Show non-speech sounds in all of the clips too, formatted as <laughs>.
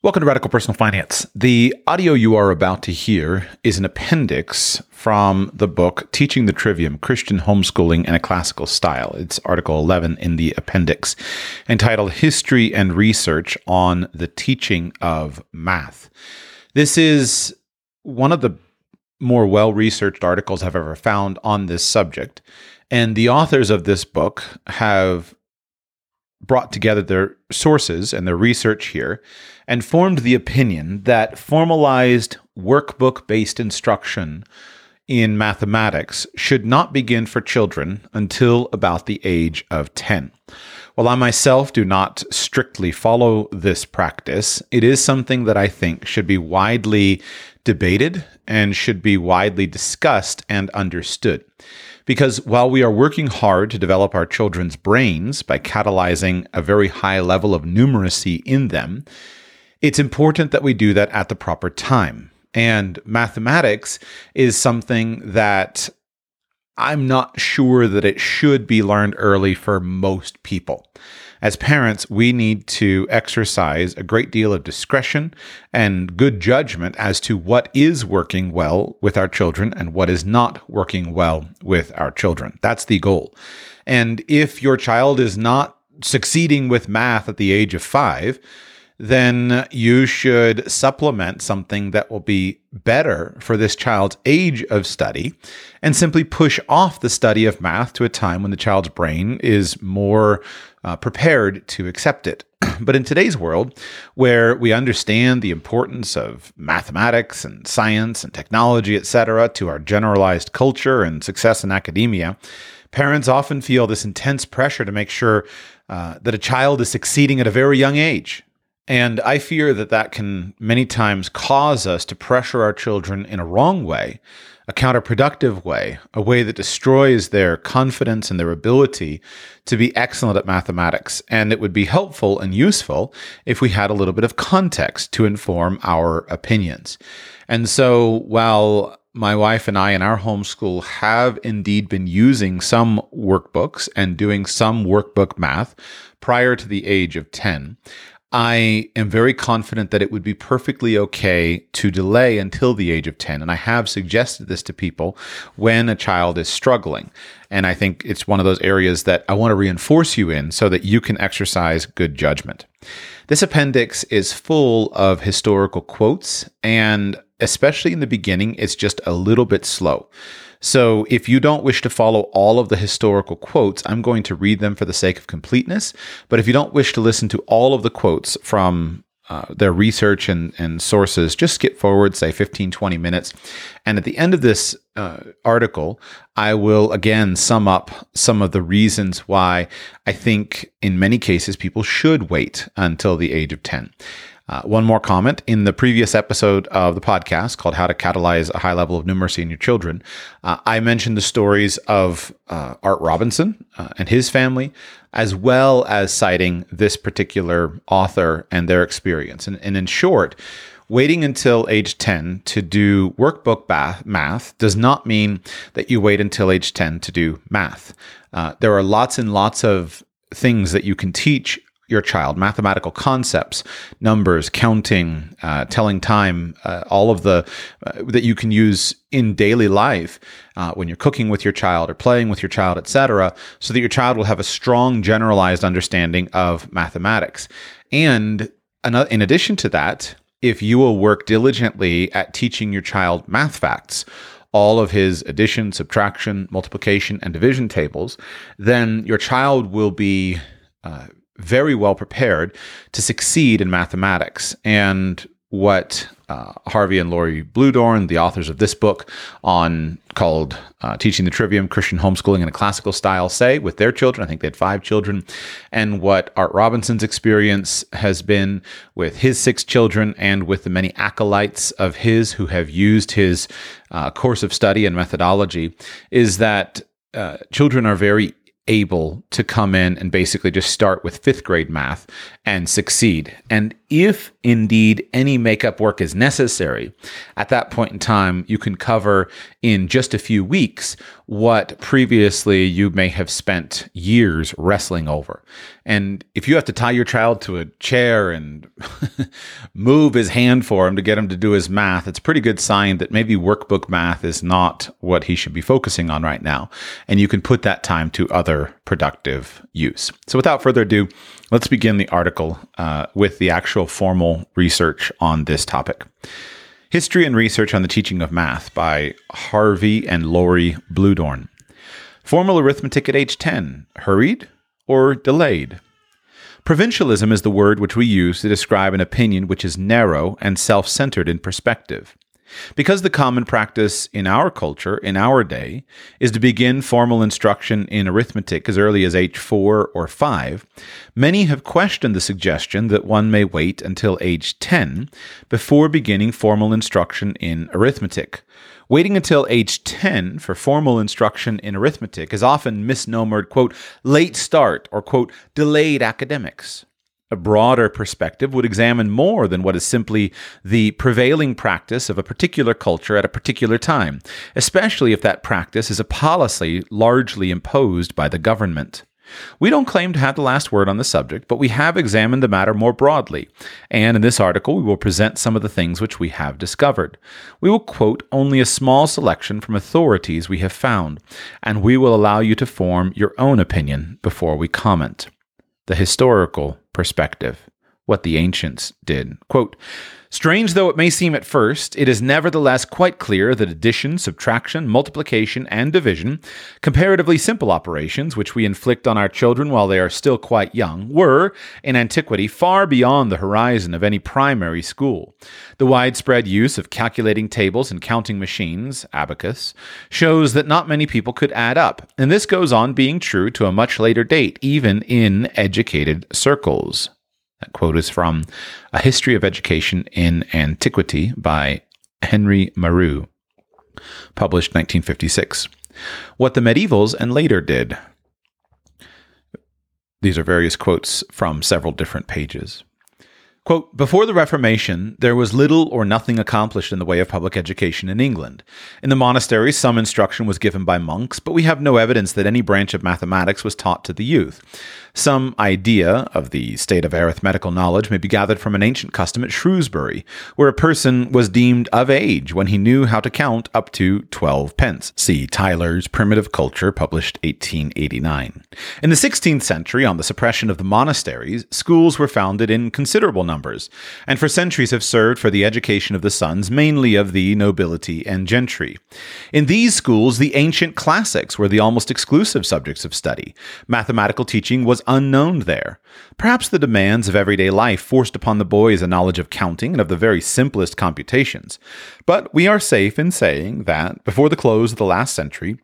Welcome to Radical Personal Finance. The audio you are about to hear is an appendix from the book Teaching the Trivium Christian Homeschooling in a Classical Style. It's Article 11 in the appendix, entitled History and Research on the Teaching of Math. This is one of the more well researched articles I've ever found on this subject. And the authors of this book have brought together their sources and their research here and formed the opinion that formalized workbook based instruction in mathematics should not begin for children until about the age of 10. While I myself do not strictly follow this practice, it is something that I think should be widely debated and should be widely discussed and understood. Because while we are working hard to develop our children's brains by catalyzing a very high level of numeracy in them, it's important that we do that at the proper time. And mathematics is something that I'm not sure that it should be learned early for most people. As parents, we need to exercise a great deal of discretion and good judgment as to what is working well with our children and what is not working well with our children. That's the goal. And if your child is not succeeding with math at the age of five, then you should supplement something that will be better for this child's age of study and simply push off the study of math to a time when the child's brain is more uh, prepared to accept it. <clears throat> but in today's world, where we understand the importance of mathematics and science and technology, etc., to our generalized culture and success in academia, parents often feel this intense pressure to make sure uh, that a child is succeeding at a very young age and I fear that that can many times cause us to pressure our children in a wrong way, a counterproductive way, a way that destroys their confidence and their ability to be excellent at mathematics. And it would be helpful and useful if we had a little bit of context to inform our opinions. And so while my wife and I in our homeschool have indeed been using some workbooks and doing some workbook math prior to the age of 10. I am very confident that it would be perfectly okay to delay until the age of 10. And I have suggested this to people when a child is struggling. And I think it's one of those areas that I want to reinforce you in so that you can exercise good judgment. This appendix is full of historical quotes, and especially in the beginning, it's just a little bit slow. So if you don't wish to follow all of the historical quotes, I'm going to read them for the sake of completeness. But if you don't wish to listen to all of the quotes from uh, their research and, and sources, just skip forward, say 15, 20 minutes. And at the end of this uh, article, I will again sum up some of the reasons why I think in many cases people should wait until the age of 10. Uh, one more comment. In the previous episode of the podcast called How to Catalyze a High Level of Numeracy in Your Children, uh, I mentioned the stories of uh, Art Robinson uh, and his family, as well as citing this particular author and their experience. And, and in short, waiting until age 10 to do workbook bath, math does not mean that you wait until age 10 to do math. Uh, there are lots and lots of things that you can teach your child. Mathematical concepts numbers counting uh, telling time uh, all of the uh, that you can use in daily life uh, when you're cooking with your child or playing with your child etc so that your child will have a strong generalized understanding of mathematics. And in addition to that if you will work diligently at teaching your child math facts all of his addition, subtraction, multiplication, and division tables, then your child will be uh, very well prepared to succeed in mathematics. And what uh, Harvey and Laurie Bluedorn, the authors of this book on called uh, Teaching the Trivium Christian Homeschooling in a Classical Style, say with their children. I think they had five children. And what Art Robinson's experience has been with his six children and with the many acolytes of his who have used his uh, course of study and methodology is that uh, children are very able to come in and basically just start with fifth grade math and succeed. And if indeed any makeup work is necessary, at that point in time, you can cover in just a few weeks what previously you may have spent years wrestling over. And if you have to tie your child to a chair and <laughs> move his hand for him to get him to do his math, it's a pretty good sign that maybe workbook math is not what he should be focusing on right now. And you can put that time to other productive use. So without further ado, let's begin the article uh, with the actual formal research on this topic. History and Research on the Teaching of Math by Harvey and Laurie Bluedorn. Formal arithmetic at age 10, hurried or delayed? Provincialism is the word which we use to describe an opinion which is narrow and self centered in perspective. Because the common practice in our culture, in our day, is to begin formal instruction in arithmetic as early as age 4 or 5, many have questioned the suggestion that one may wait until age 10 before beginning formal instruction in arithmetic. Waiting until age 10 for formal instruction in arithmetic is often misnomered, quote, late start or, quote, delayed academics. A broader perspective would examine more than what is simply the prevailing practice of a particular culture at a particular time, especially if that practice is a policy largely imposed by the government. We don't claim to have the last word on the subject, but we have examined the matter more broadly, and in this article we will present some of the things which we have discovered. We will quote only a small selection from authorities we have found, and we will allow you to form your own opinion before we comment. The historical perspective, what the ancients did. Quote, Strange though it may seem at first, it is nevertheless quite clear that addition, subtraction, multiplication, and division, comparatively simple operations which we inflict on our children while they are still quite young, were, in antiquity, far beyond the horizon of any primary school. The widespread use of calculating tables and counting machines, abacus, shows that not many people could add up, and this goes on being true to a much later date, even in educated circles. That quote is from A History of Education in Antiquity by Henry Marrou, published 1956. What the medievals and later did. These are various quotes from several different pages. Quote, Before the Reformation, there was little or nothing accomplished in the way of public education in England. In the monasteries, some instruction was given by monks, but we have no evidence that any branch of mathematics was taught to the youth. Some idea of the state of arithmetical knowledge may be gathered from an ancient custom at Shrewsbury, where a person was deemed of age when he knew how to count up to 12 pence. See Tylor's Primitive Culture, published 1889. In the 16th century, on the suppression of the monasteries, schools were founded in considerable numbers, and for centuries have served for the education of the sons, mainly of the nobility and gentry. In these schools, the ancient classics were the almost exclusive subjects of study. Mathematical teaching was unknown there. Perhaps the demands of everyday life forced upon the boys a knowledge of counting and of the very simplest computations. But we are safe in saying that, before the close of the last century,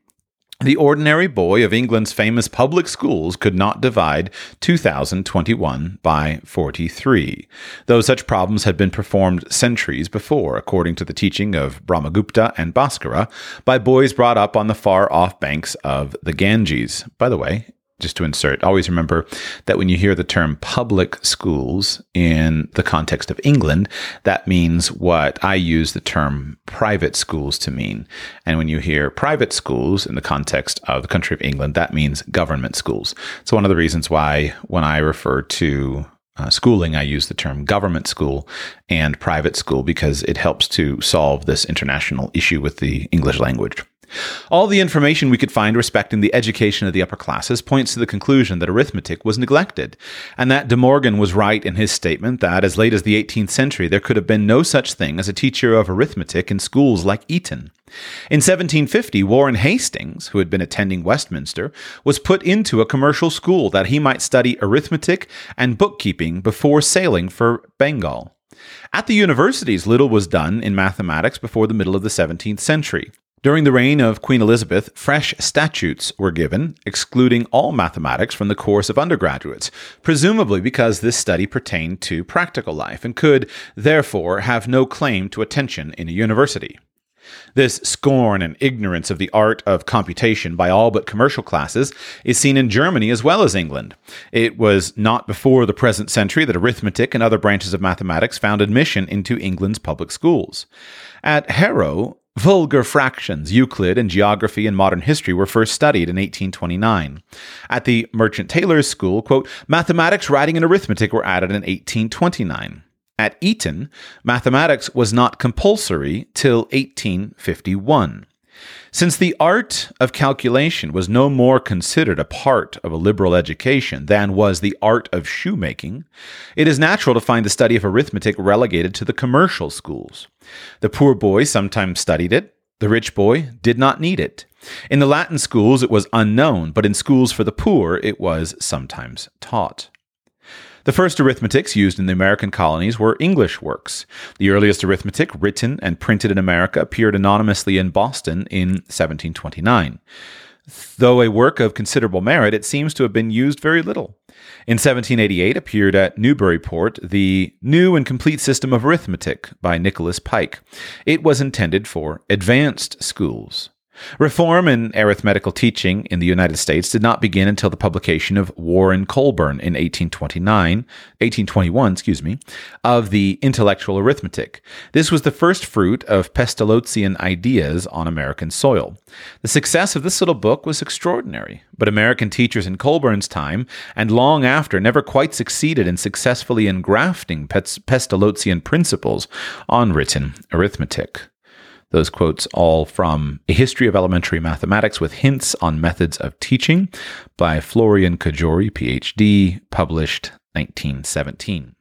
the ordinary boy of England's famous public schools could not divide 2021 by 43, though such problems had been performed centuries before, according to the teaching of Brahmagupta and Bhaskara, by boys brought up on the far off banks of the Ganges. By the way, just to insert, always remember that when you hear the term public schools in the context of England, that means what I use the term private schools to mean. And when you hear private schools in the context of the country of England, that means government schools. So, one of the reasons why when I refer to uh, schooling, I use the term government school and private school because it helps to solve this international issue with the English language. All the information we could find respecting the education of the upper classes points to the conclusion that arithmetic was neglected, and that De Morgan was right in his statement that as late as the 18th century there could have been no such thing as a teacher of arithmetic in schools like Eton. In 1750, Warren Hastings, who had been attending Westminster, was put into a commercial school that he might study arithmetic and bookkeeping before sailing for Bengal. At the universities, little was done in mathematics before the middle of the 17th century. During the reign of Queen Elizabeth, fresh statutes were given, excluding all mathematics from the course of undergraduates, presumably because this study pertained to practical life and could, therefore, have no claim to attention in a university. This scorn and ignorance of the art of computation by all but commercial classes is seen in Germany as well as England. It was not before the present century that arithmetic and other branches of mathematics found admission into England's public schools. At Harrow, Vulgar fractions, Euclid, and geography and modern history were first studied in 1829. At the Merchant Taylors' School, quote, mathematics, writing, and arithmetic were added in 1829. At Eton, mathematics was not compulsory till 1851. Since the art of calculation was no more considered a part of a liberal education than was the art of shoemaking, it is natural to find the study of arithmetic relegated to the commercial schools. The poor boy sometimes studied it, the rich boy did not need it. In the Latin schools, it was unknown, but in schools for the poor, it was sometimes taught. The first arithmetics used in the American colonies were English works. The earliest arithmetic written and printed in America appeared anonymously in Boston in 1729. Though a work of considerable merit, it seems to have been used very little. In 1788 appeared at Newburyport the New and Complete System of Arithmetic by Nicholas Pike. It was intended for advanced schools. Reform in arithmetical teaching in the United States did not begin until the publication of Warren Colburn in 1829, 1821, excuse me, of the Intellectual Arithmetic. This was the first fruit of Pestalozzian ideas on American soil. The success of this little book was extraordinary, but American teachers in Colburn's time and long after never quite succeeded in successfully engrafting Pestalozzian principles on written arithmetic. Those quotes all from A History of Elementary Mathematics with Hints on Methods of Teaching by Florian Cajori, PhD, published 1917.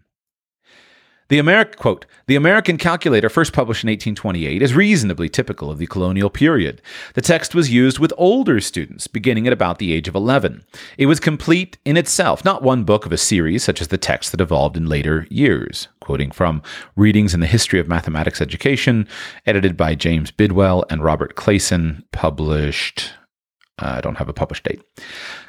The American quote, the American calculator, first published in 1828, is reasonably typical of the colonial period. The text was used with older students, beginning at about the age of 11. It was complete in itself, not one book of a series such as the text that evolved in later years. Quoting from Readings in the History of Mathematics Education, edited by James Bidwell and Robert Clason, published uh, I don't have a published date.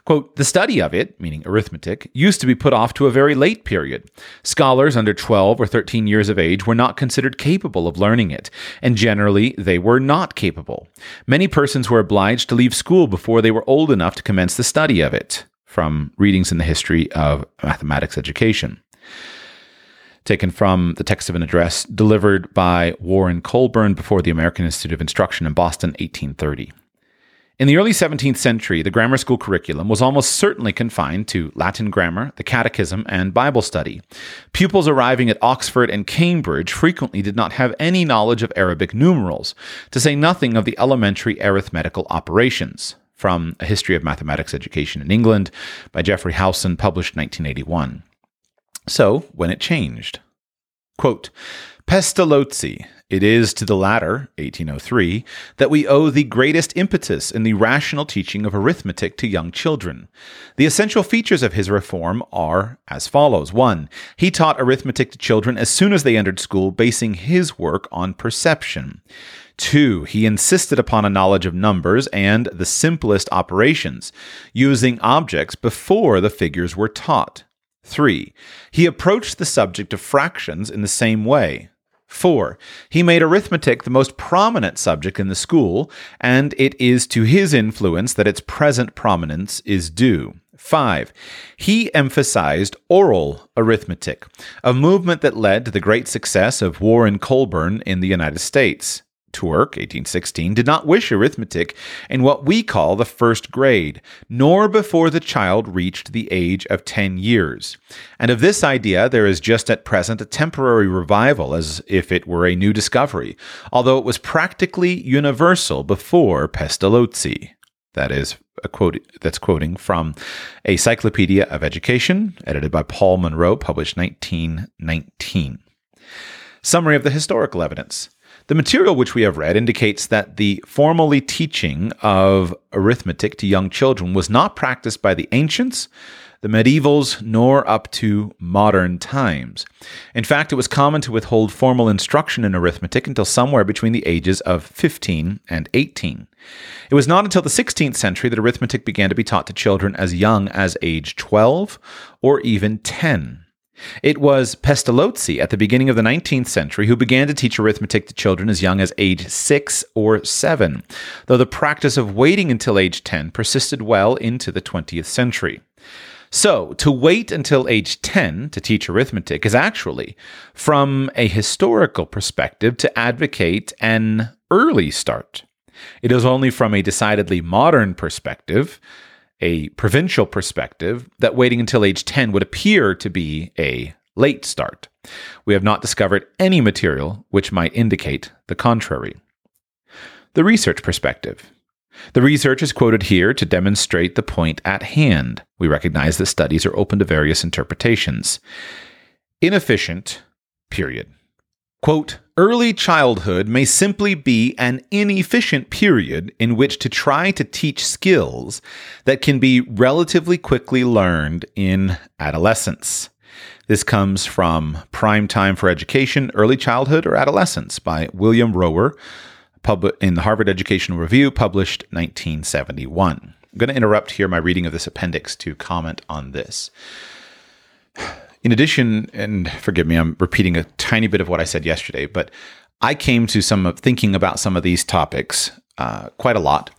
Quote, the study of it, meaning arithmetic, used to be put off to a very late period. Scholars under 12 or 13 years of age were not considered capable of learning it, and generally they were not capable. Many persons were obliged to leave school before they were old enough to commence the study of it. From Readings in the History of Mathematics Education taken from the text of an address delivered by Warren Colburn before the American Institute of Instruction in Boston, 1830. In the early 17th century, the grammar school curriculum was almost certainly confined to Latin grammar, the catechism, and Bible study. Pupils arriving at Oxford and Cambridge frequently did not have any knowledge of Arabic numerals, to say nothing of the elementary arithmetical operations. From A History of Mathematics Education in England by Geoffrey Howson, published 1981. So, when it changed. Quote, Pestalozzi, it is to the latter, 1803, that we owe the greatest impetus in the rational teaching of arithmetic to young children. The essential features of his reform are as follows 1. He taught arithmetic to children as soon as they entered school, basing his work on perception. 2. He insisted upon a knowledge of numbers and the simplest operations, using objects before the figures were taught. 3. He approached the subject of fractions in the same way. Four, he made arithmetic the most prominent subject in the school, and it is to his influence that its present prominence is due. Five, he emphasized oral arithmetic, a movement that led to the great success of Warren Colburn in the United States. Turk, 1816, did not wish arithmetic in what we call the first grade, nor before the child reached the age of 10 years. And of this idea, there is just at present a temporary revival, as if it were a new discovery, although it was practically universal before Pestalozzi. That is a quote that's quoting from a Cyclopedia of Education, edited by Paul Monroe, published 1919. Summary of the historical evidence. The material which we have read indicates that the formally teaching of arithmetic to young children was not practiced by the ancients, the medievals, nor up to modern times. In fact, it was common to withhold formal instruction in arithmetic until somewhere between the ages of 15 and 18. It was not until the 16th century that arithmetic began to be taught to children as young as age 12 or even 10. It was Pestalozzi at the beginning of the 19th century who began to teach arithmetic to children as young as age 6 or 7, though the practice of waiting until age 10 persisted well into the 20th century. So, to wait until age 10 to teach arithmetic is actually, from a historical perspective, to advocate an early start. It is only from a decidedly modern perspective, a provincial perspective, that waiting until age 10 would appear to be a late start. We have not discovered any material which might indicate the contrary. The research perspective. The research is quoted here to demonstrate the point at hand. We recognize that studies are open to various interpretations. Inefficient, period. Quote, early childhood may simply be an inefficient period in which to try to teach skills that can be relatively quickly learned in adolescence. This comes from Prime Time for Education, Early Childhood or Adolescence by William Rohwer, in the Harvard Educational Review, published 1971. I'm going to interrupt here my reading of this appendix to comment on this. In addition, and forgive me, I'm repeating a tiny bit of what I said yesterday, but I came to some of thinking about some of these topics uh, quite a lot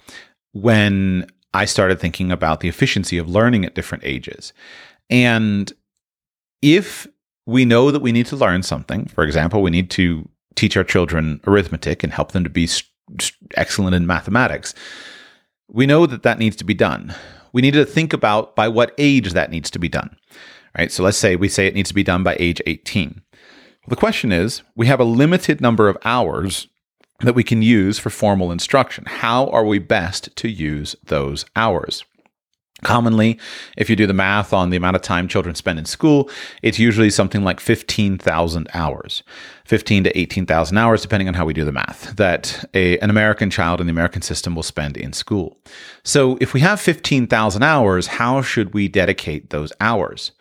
when I started thinking about the efficiency of learning at different ages. And if we know that we need to learn something, for example, we need to teach our children arithmetic and help them to be excellent in mathematics. We know that that needs to be done. We need to think about by what age that needs to be done. Right? So let's say we say it needs to be done by age 18. Well, the question is, we have a limited number of hours that we can use for formal instruction. How are we best to use those hours? Commonly, if you do the math on the amount of time children spend in school, it's usually something like 15,000 hours, 15 to 18,000 hours, depending on how we do the math, that a, an American child in the American system will spend in school. So if we have 15,000 hours, how should we dedicate those hours?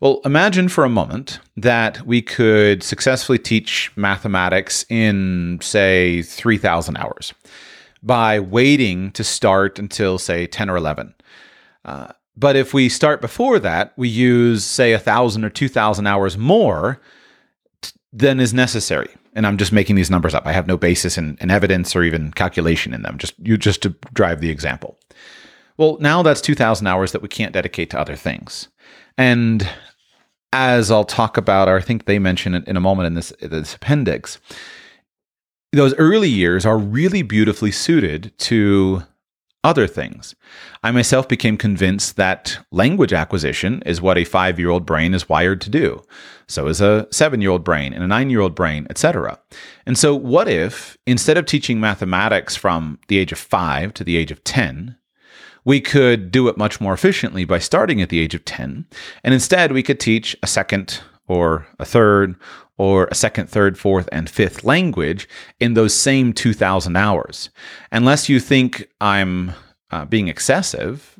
Well, imagine for a moment that we could successfully teach mathematics in, say, 3,000 hours by waiting to start until, say, 10 or 11. Uh, but if we start before that, we use, say, a thousand or two thousand hours more t- than is necessary. And I'm just making these numbers up. I have no basis in, in evidence or even calculation in them. Just you just to drive the example. Well, now that's two thousand hours that we can't dedicate to other things. And as I'll talk about, or I think they mention it in a moment in this, this appendix, those early years are really beautifully suited to other things. I myself became convinced that language acquisition is what a five year old brain is wired to do. So is a seven year old brain and a nine year old brain, etc. And so, what if instead of teaching mathematics from the age of five to the age of 10, we could do it much more efficiently by starting at the age of 10, and instead we could teach a second or a third or a second, third, fourth, and fifth language in those same 2,000 hours. Unless you think I'm uh, being excessive,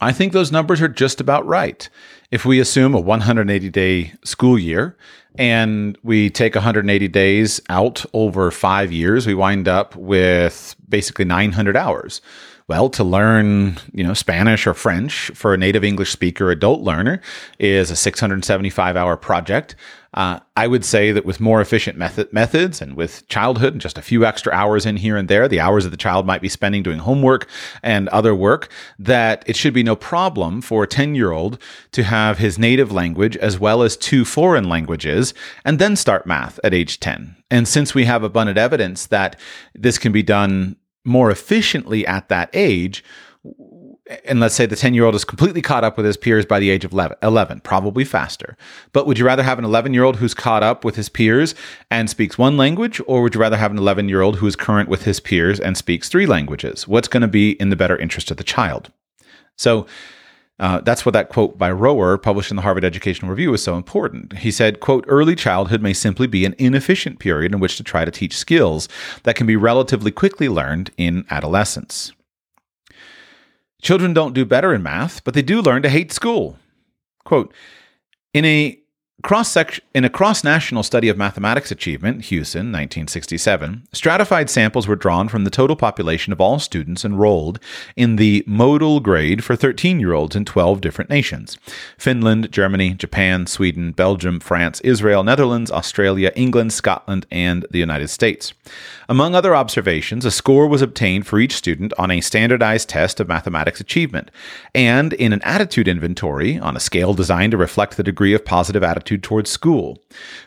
I think those numbers are just about right. If we assume a 180 day school year and we take 180 days out over five years, we wind up with basically 900 hours. Well, to learn, you know, Spanish or French for a native English speaker adult learner is a 675 hour project. Uh, I would say that with more efficient method, methods and with childhood and just a few extra hours in here and there, the hours that the child might be spending doing homework and other work, that it should be no problem for a 10 year old to have his native language as well as two foreign languages and then start math at age 10. And since we have abundant evidence that this can be done more efficiently at that age, and let's say the 10 year old is completely caught up with his peers by the age of 11, probably faster. But would you rather have an 11 year old who's caught up with his peers and speaks one language, or would you rather have an 11 year old who is current with his peers and speaks three languages? What's going to be in the better interest of the child? So, uh, that's what that quote by Rohwer, published in the Harvard Educational Review, is so important. He said, quote, early childhood may simply be an inefficient period in which to try to teach skills that can be relatively quickly learned in adolescence. Children don't do better in math, but they do learn to hate school. Quote, in a Cross in a cross national study of mathematics achievement, Husén, 1967, stratified samples were drawn from the total population of all students enrolled in the modal grade for 13 year olds in 12 different nations Finland, Germany, Japan, Sweden, Belgium, France, Israel, Netherlands, Australia, England, Scotland, and the United States. Among other observations, a score was obtained for each student on a standardized test of mathematics achievement, and in an attitude inventory on a scale designed to reflect the degree of positive attitude towards school.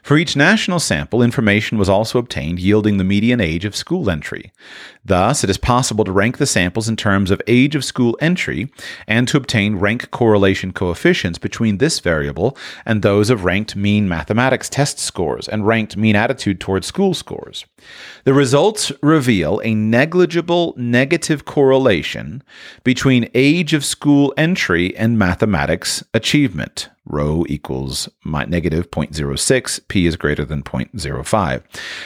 For each national sample, information was also obtained yielding the median age of school entry. Thus, it is possible to rank the samples in terms of age of school entry and to obtain rank correlation coefficients between this variable and those of ranked mean mathematics test scores and ranked mean attitude towards school scores. The results reveal a negligible negative correlation between age of school entry and mathematics achievement. Rho equals negative 0.06, p is greater than 0.05,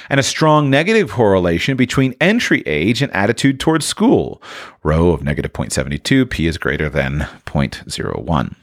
and a strong negative correlation between entry age and attitude towards school. Rho of negative 0.72, p is greater than 0.01.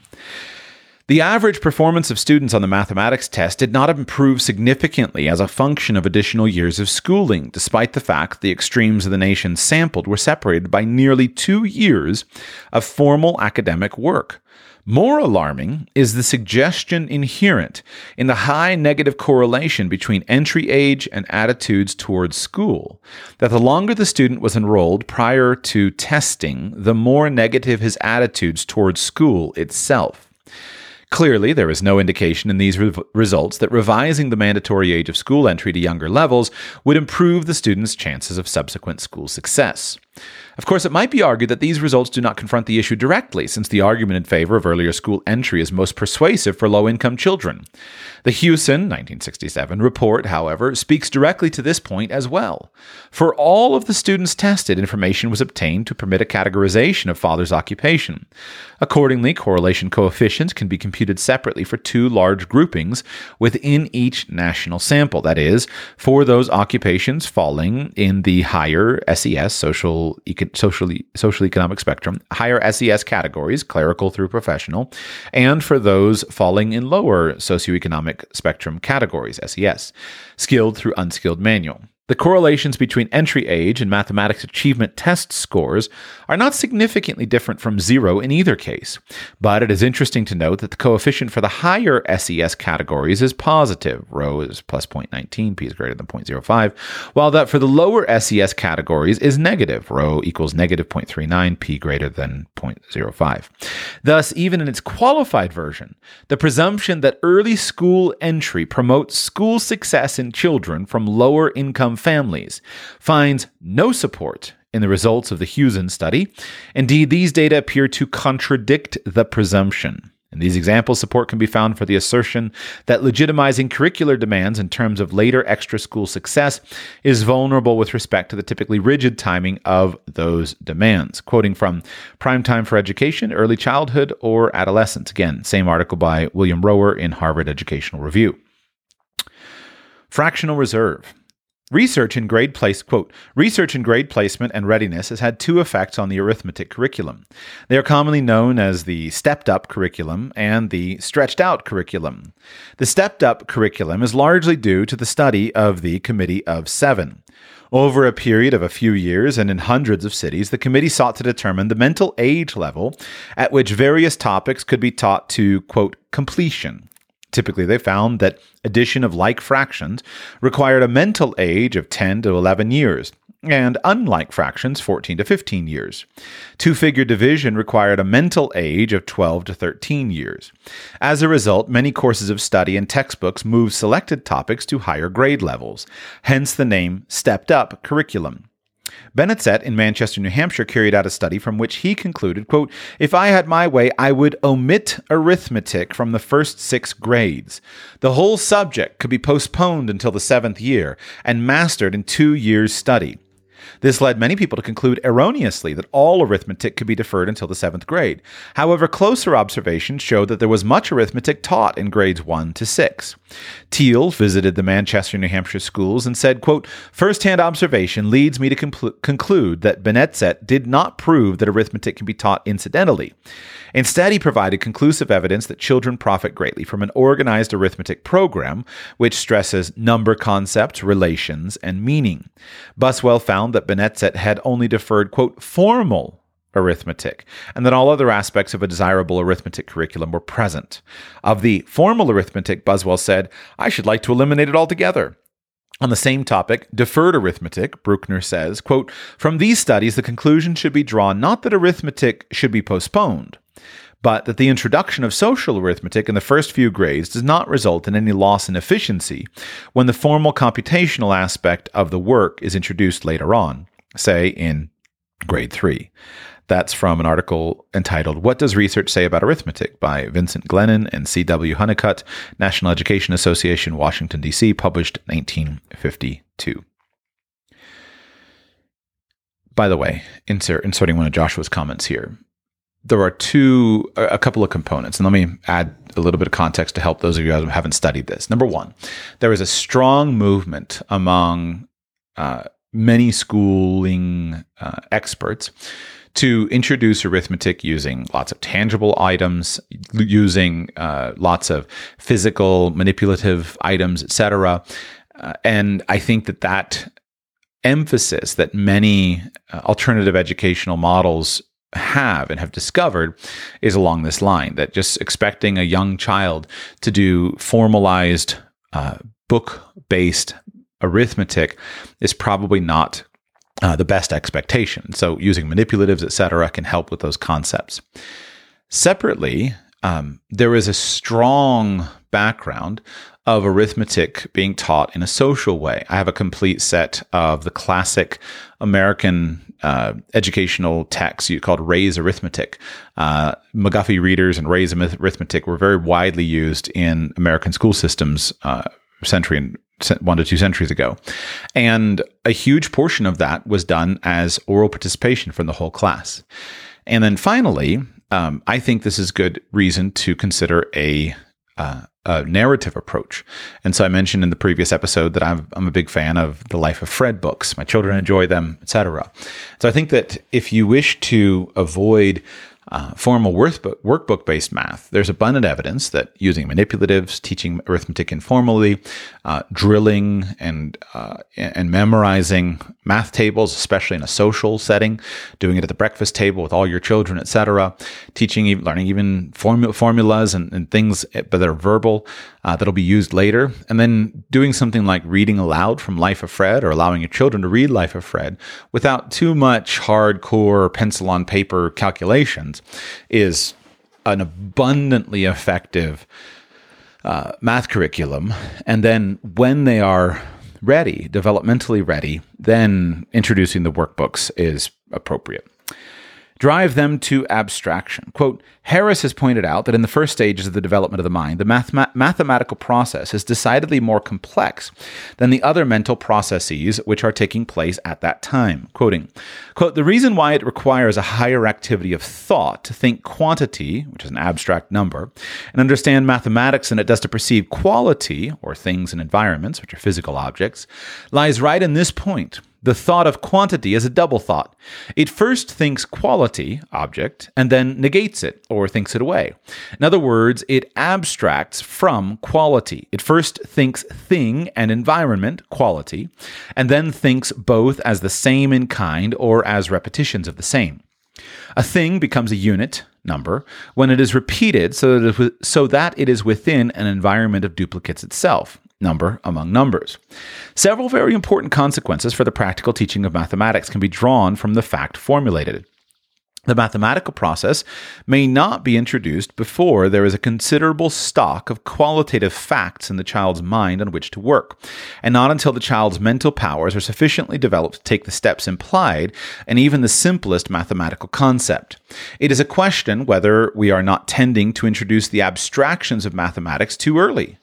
The average performance of students on the mathematics test did not improve significantly as a function of additional years of schooling, despite the fact the extremes of the nation sampled were separated by nearly two years of formal academic work. More alarming is the suggestion inherent in the high negative correlation between entry age and attitudes towards school, that the longer the student was enrolled prior to testing, the more negative his attitudes towards school itself. Clearly, there is no indication in these re- results that revising the mandatory age of school entry to younger levels would improve the student's chances of subsequent school success. Of course, it might be argued that these results do not confront the issue directly, since the argument in favor of earlier school entry is most persuasive for low income children. The Husén 1967 report, however, speaks directly to this point as well. For all of the students tested, information was obtained to permit a categorization of father's occupation. Accordingly, correlation coefficients can be computed separately for two large groupings within each national sample. That is, for those occupations falling in the higher SES social social, socially, social economic spectrum, higher SES categories, clerical through professional, and for those falling in lower socioeconomic spectrum categories, SES, skilled through unskilled manual. The correlations between entry age and mathematics achievement test scores are not significantly different from zero in either case, but it is interesting to note that the coefficient for the higher SES categories is positive. Rho is plus 0.19, p is greater than 0.05, while that for the lower SES categories is negative. Rho equals negative 0.39, p greater than 0.05. Thus, even in its qualified version, the presumption that early school entry promotes school success in children from lower income families finds no support in the results of the Husén study. Indeed, these data appear to contradict the presumption. And these examples support can be found for the assertion that legitimizing curricular demands in terms of later extra school success is vulnerable with respect to the typically rigid timing of those demands. Quoting from Prime Time for Education, Early Childhood or Adolescence. Again, same article by William Rohwer in Harvard Educational Review. Fractional reserve. Research in grade place quote research in grade placement and readiness has had two effects on the arithmetic curriculum. They are commonly known as the stepped up curriculum and the stretched out curriculum. The stepped up curriculum is largely due to the study of the Committee of 7. Over a period of a few years and in hundreds of cities, the committee sought to determine the mental age level at which various topics could be taught to quote completion. Typically, they found that addition of like fractions required a mental age of 10 to 11 years, and unlike fractions, 14 to 15 years. Two figure division required a mental age of 12 to 13 years. As a result, many courses of study and textbooks move selected topics to higher grade levels, hence the name stepped up curriculum. Benezet in Manchester, New Hampshire carried out a study from which he concluded, quote, If I had my way, I would omit arithmetic from the first six grades. The whole subject could be postponed until the seventh year and mastered in two years' study. This led many people to conclude erroneously that all arithmetic could be deferred until the seventh grade. However, closer observations showed that there was much arithmetic taught in grades 1 to 6. Teal visited the Manchester, New Hampshire schools and said, quote, First-hand observation leads me to compl- conclude that Benezet did not prove that arithmetic can be taught incidentally. Instead, he provided conclusive evidence that children profit greatly from an organized arithmetic program which stresses number concepts, relations, and meaning. Buswell found that Benezet had only deferred, quote, formal arithmetic, and that all other aspects of a desirable arithmetic curriculum were present. Of the formal arithmetic, Buswell said, I should like to eliminate it altogether. On the same topic, deferred arithmetic, Brueckner says, quote, From these studies, the conclusion should be drawn not that arithmetic should be postponed, but that the introduction of social arithmetic in the first few grades does not result in any loss in efficiency when the formal computational aspect of the work is introduced later on, say in grade 3. That's from an article entitled What Does Research Say About Arithmetic by Vincent Glennon and C.W. Hunnicutt, National Education Association, Washington, D.C., published 1952. By the way, insert, inserting one of Joshua's comments here, there are two, a couple of components, and let me add a little bit of context to help those of you who haven't studied this. Number one, there is a strong movement among uh, many schooling uh, experts to introduce arithmetic using lots of tangible items, using uh, lots of physical, manipulative items, etc. Uh, and I think that that emphasis that many uh, alternative educational models have and have discovered is along this line that just expecting a young child to do formalized uh, book based arithmetic is probably not uh, the best expectation. So using manipulatives, etc., can help with those concepts. Separately, um, there is a strong background of arithmetic being taught in a social way. I have a complete set of the classic American uh, educational texts called Ray's Arithmetic. Uh, McGuffey readers and Ray's Arithmetic were very widely used in American school systems uh, century and one to two centuries ago. And a huge portion of that was done as oral participation from the whole class. And then finally, um, I think this is good reason to consider a, uh, a, narrative approach. And so I mentioned in the previous episode that I'm, I'm a big fan of the Life of Fred books. My children enjoy them, etc. So I think that if you wish to avoid uh, formal workbook based math, there's abundant evidence that using manipulatives, teaching arithmetic informally, uh, drilling and uh, and memorizing math tables, especially in a social setting, doing it at the breakfast table with all your children, etc., teaching, learning even formu- formulas and, and, things, eh, that are verbal, uh, that'll be used later, and then doing something like reading aloud from Life of Fred or allowing your children to read Life of Fred without too much hardcore pencil on paper calculations is an abundantly effective uh, math curriculum. And then when they are ready, developmentally ready, then introducing the workbooks is appropriate drive them to abstraction. Quote Harris has pointed out that in the first stages of the development of the mind, the math- mathematical process is decidedly more complex than the other mental processes which are taking place at that time. Quoting, quote, the reason why it requires a higher activity of thought to think quantity, which is an abstract number, and understand mathematics than it does to perceive quality, or things and environments, which are physical objects, lies right in this point the thought of quantity is a double thought. It first thinks quality, object, and then negates it or thinks it away. In other words, it abstracts from quality. It first thinks thing and environment, quality, and then thinks both as the same in kind or as repetitions of the same. A thing becomes a unit, number, when it is repeated so that, it is, so that it is within an environment of duplicates itself number among numbers. Several very important consequences for the practical teaching of mathematics can be drawn from the fact formulated. The mathematical process may not be introduced before there is a considerable stock of qualitative facts in the child's mind on which to work, and not until the child's mental powers are sufficiently developed to take the steps implied in even the simplest mathematical concept. It is a question whether we are not tending to introduce the abstractions of mathematics too early.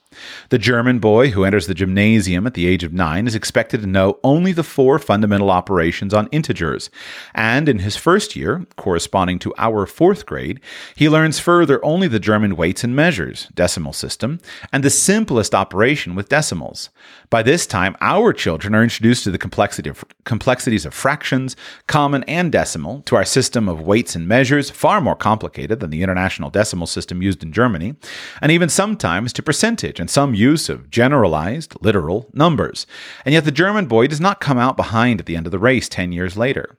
The German boy who enters the gymnasium at the age of nine is expected to know only the four fundamental operations on integers, and in his first year, corresponding to our fourth grade, he learns further only the German weights and measures, decimal system, and the simplest operation with decimals. By this time, our children are introduced to the complexity of, complexities of fractions, common and decimal, to our system of weights and measures, far more complicated than the international decimal system used in Germany, and even sometimes to percentage and some use of generalized, literal numbers. And yet the German boy does not come out behind at the end of the race 10 years later.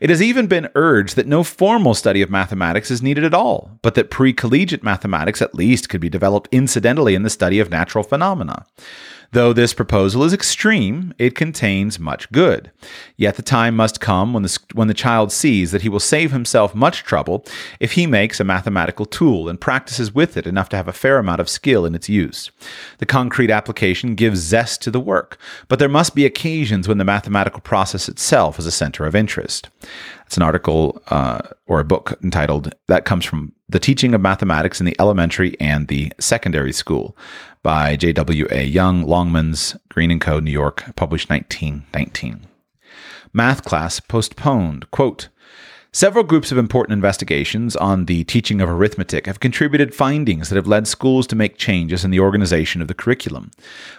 It has even been urged that no formal study of mathematics is needed at all, but that pre collegiate mathematics at least could be developed incidentally in the study of natural phenomena. Though this proposal is extreme, it contains much good. Yet the time must come when the, when the child sees that he will save himself much trouble if he makes a mathematical tool and practices with it enough to have a fair amount of skill in its use. The concrete application gives zest to the work, but there must be occasions when the mathematical process itself is a center of interest. It's an article uh, or a book entitled that comes from the teaching of mathematics in the elementary and the secondary school by J.W.A. Young, Longmans, Green & Co., New York, published 1919. Math class postponed. Quote, Several groups of important investigations on the teaching of arithmetic have contributed findings that have led schools to make changes in the organization of the curriculum.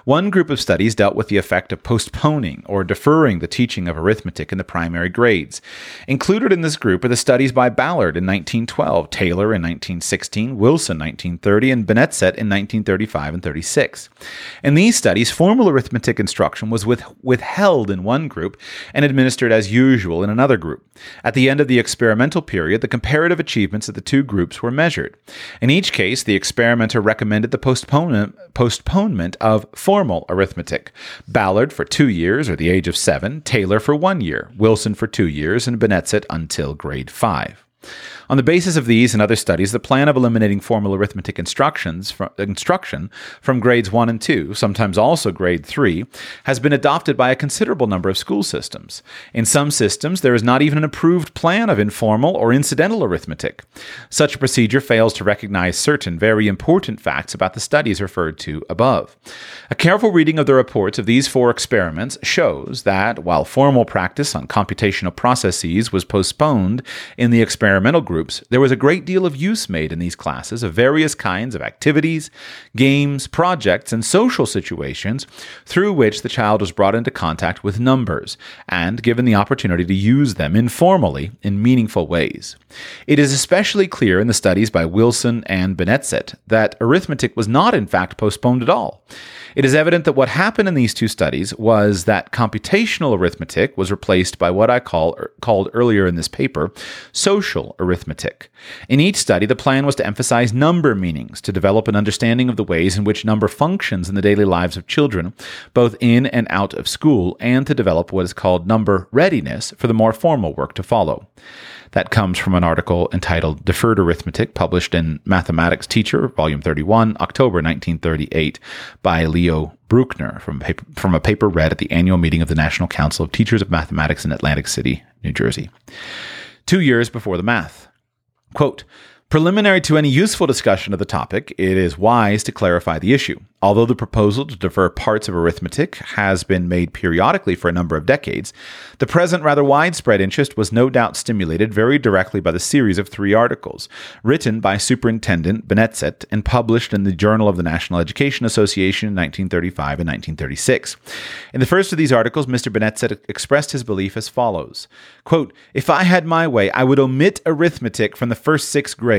One group of studies dealt with the effect of postponing or deferring the teaching of arithmetic in the primary grades. Included in this group are the studies by Ballard in 1912, Taylor in 1916, Wilson 1930, and Benezet in 1935 and 36. In these studies, formal arithmetic instruction was with, withheld in one group and administered as usual in another group. At the end of the experimental period, the comparative achievements of the two groups were measured. In each case, the experimenter recommended the postponement, postponement of formal arithmetic. Ballard for two years, or the age of seven, Taylor for one year, Wilson for two years, and Benezet until grade five. On the basis of these and other studies, the plan of eliminating formal arithmetic instructions from, instruction from grades 1 and 2, sometimes also grade 3, has been adopted by a considerable number of school systems. In some systems, there is not even an approved plan of informal or incidental arithmetic. Such a procedure fails to recognize certain very important facts about the studies referred to above. A careful reading of the reports of these four experiments shows that while formal practice on computational processes was postponed in the experimental group, groups, there was a great deal of use made in these classes of various kinds of activities, games, projects, and social situations through which the child was brought into contact with numbers and given the opportunity to use them informally in meaningful ways. It is especially clear in the studies by Wilson and Benezet that arithmetic was not, in fact, postponed at all. It is evident that what happened in these two studies was that computational arithmetic was replaced by what I call, er, called earlier in this paper social arithmetic. In each study, the plan was to emphasize number meanings, to develop an understanding of the ways in which number functions in the daily lives of children, both in and out of school, and to develop what is called number readiness for the more formal work to follow. That comes from an article entitled Deferred Arithmetic, published in Mathematics Teacher, Volume 31, October 1938, by Leo Brueckner from from a paper read at the annual meeting of the National Council of Teachers of Mathematics in Atlantic City, New Jersey. Two years before the math. Quote, Preliminary to any useful discussion of the topic, it is wise to clarify the issue. Although the proposal to defer parts of arithmetic has been made periodically for a number of decades, the present rather widespread interest was no doubt stimulated very directly by the series of three articles, written by Superintendent Benezet and published in the Journal of the National Education Association in 1935 and 1936. In the first of these articles, Mr. Benezet expressed his belief as follows quote, If I had my way, I would omit arithmetic from the first six grades.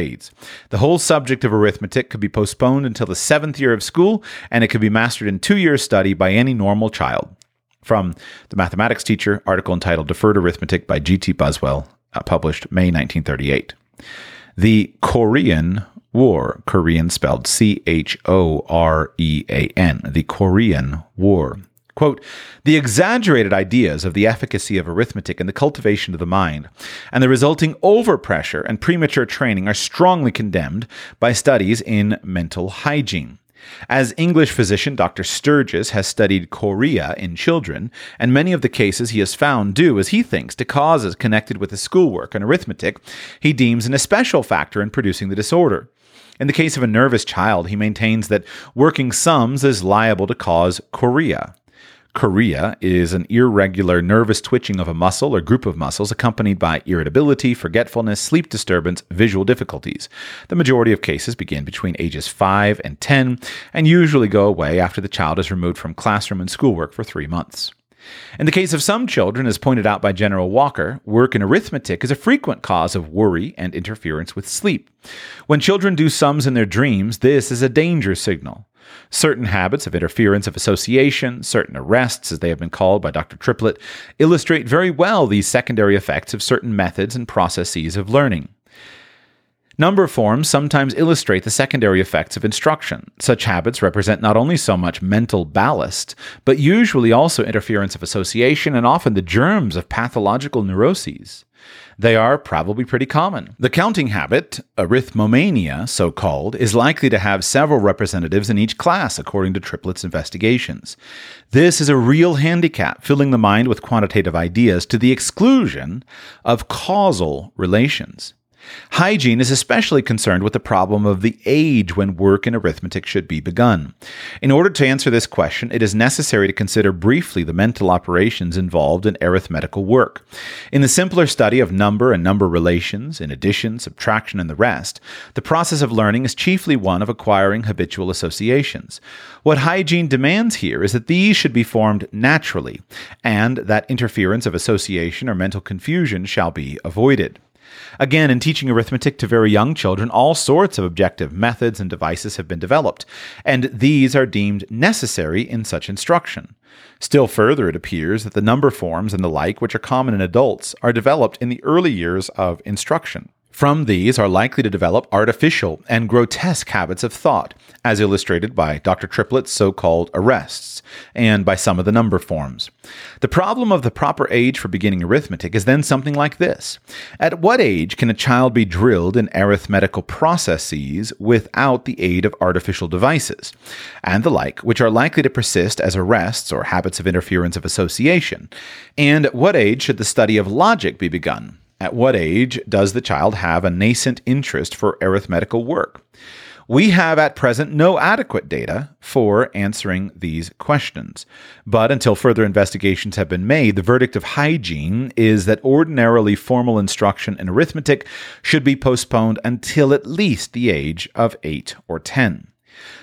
The whole subject of arithmetic could be postponed until the seventh year of school and it could be mastered in two years' study by any normal child. From the mathematics teacher, article entitled Deferred Arithmetic by G.T. Buswell, uh, published May 1938. The Chorean War, Chorean spelled C H O R E A N, the Chorean War. Quote, the exaggerated ideas of the efficacy of arithmetic in the cultivation of the mind and the resulting overpressure and premature training are strongly condemned by studies in mental hygiene. As English physician Dr. Sturgis has studied chorea in children, and many of the cases he has found due, as he thinks, to causes connected with his schoolwork and arithmetic, he deems an especial factor in producing the disorder. In the case of a nervous child, he maintains that working sums is liable to cause chorea. Chorea is an irregular nervous twitching of a muscle or group of muscles accompanied by irritability, forgetfulness, sleep disturbance, visual difficulties. The majority of cases begin between ages 5 and 10 and usually go away after the child is removed from classroom and schoolwork for three months. In the case of some children, as pointed out by General Walker, work in arithmetic is a frequent cause of worry and interference with sleep. When children do sums in their dreams, this is a danger signal. Certain habits of interference of association, certain arrests, as they have been called by Dr. Triplett, illustrate very well these secondary effects of certain methods and processes of learning. Number forms sometimes illustrate the secondary effects of instruction. Such habits represent not only so much mental ballast, but usually also interference of association and often the germs of pathological neuroses. They are probably pretty common. The counting habit, arithmomania, so called, is likely to have several representatives in each class, according to Triplett's investigations. This is a real handicap, filling the mind with quantitative ideas to the exclusion of causal relations. Hygiene is especially concerned with the problem of the age when work in arithmetic should be begun. In order to answer this question, it is necessary to consider briefly the mental operations involved in arithmetical work. In the simpler study of number and number relations, in addition, subtraction, and the rest, the process of learning is chiefly one of acquiring habitual associations. What hygiene demands here is that these should be formed naturally, and that interference of association or mental confusion shall be avoided. Again, in teaching arithmetic to very young children, all sorts of objective methods and devices have been developed, and these are deemed necessary in such instruction. Still further, it appears that the number forms and the like, which are common in adults, are developed in the early years of instruction. From these are likely to develop artificial and grotesque habits of thought, as illustrated by Dr. Triplett's so called arrests, and by some of the number forms. The problem of the proper age for beginning arithmetic is then something like this At what age can a child be drilled in arithmetical processes without the aid of artificial devices, and the like, which are likely to persist as arrests or habits of interference of association? And at what age should the study of logic be begun? At what age does the child have a nascent interest for arithmetical work? We have at present no adequate data for answering these questions. But until further investigations have been made, the verdict of hygiene is that ordinarily formal instruction in arithmetic should be postponed until at least the age of 8 or 10.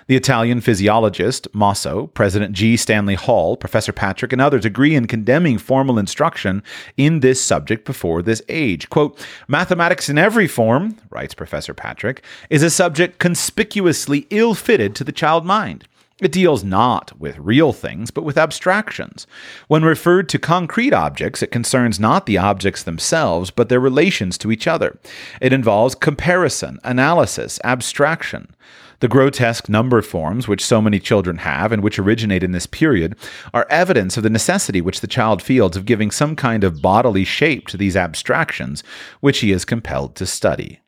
The Italian physiologist Mosso, President G. Stanley Hall, Professor Patrick, and others agree in condemning formal instruction in this subject before this age. Quote, Mathematics in every form, writes Professor Patrick, is a subject conspicuously ill fitted to the child mind. It deals not with real things, but with abstractions. When referred to concrete objects, it concerns not the objects themselves, but their relations to each other. It involves comparison, analysis, abstraction. The grotesque number forms which so many children have and which originate in this period are evidence of the necessity which the child feels of giving some kind of bodily shape to these abstractions which he is compelled to study.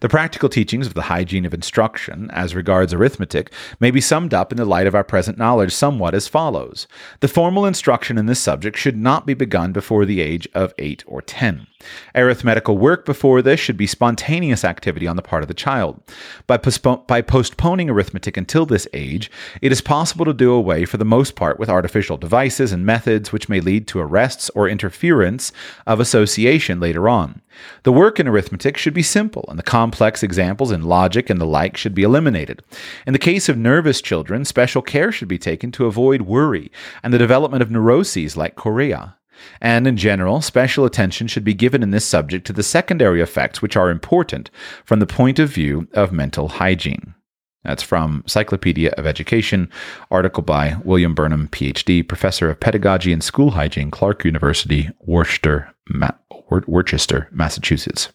The practical teachings of the hygiene of instruction, as regards arithmetic, may be summed up in the light of our present knowledge somewhat as follows. The formal instruction in this subject should not be begun before the age of 8 or 10. Arithmetical work before this should be spontaneous activity on the part of the child. By, by postponing arithmetic until this age, it is possible to do away for the most part with artificial devices and methods which may lead to arrests or interference of association later on. The work in arithmetic should be simple, and the complex examples in logic and the like should be eliminated. In the case of nervous children, special care should be taken to avoid worry and the development of neuroses like chorea. And in general, special attention should be given in this subject to the secondary effects which are important from the point of view of mental hygiene. That's from Cyclopedia of Education, article by William Burnham, PhD, Professor of Pedagogy and School Hygiene, Clark University, Worcester, Ma- Worcester, Massachusetts.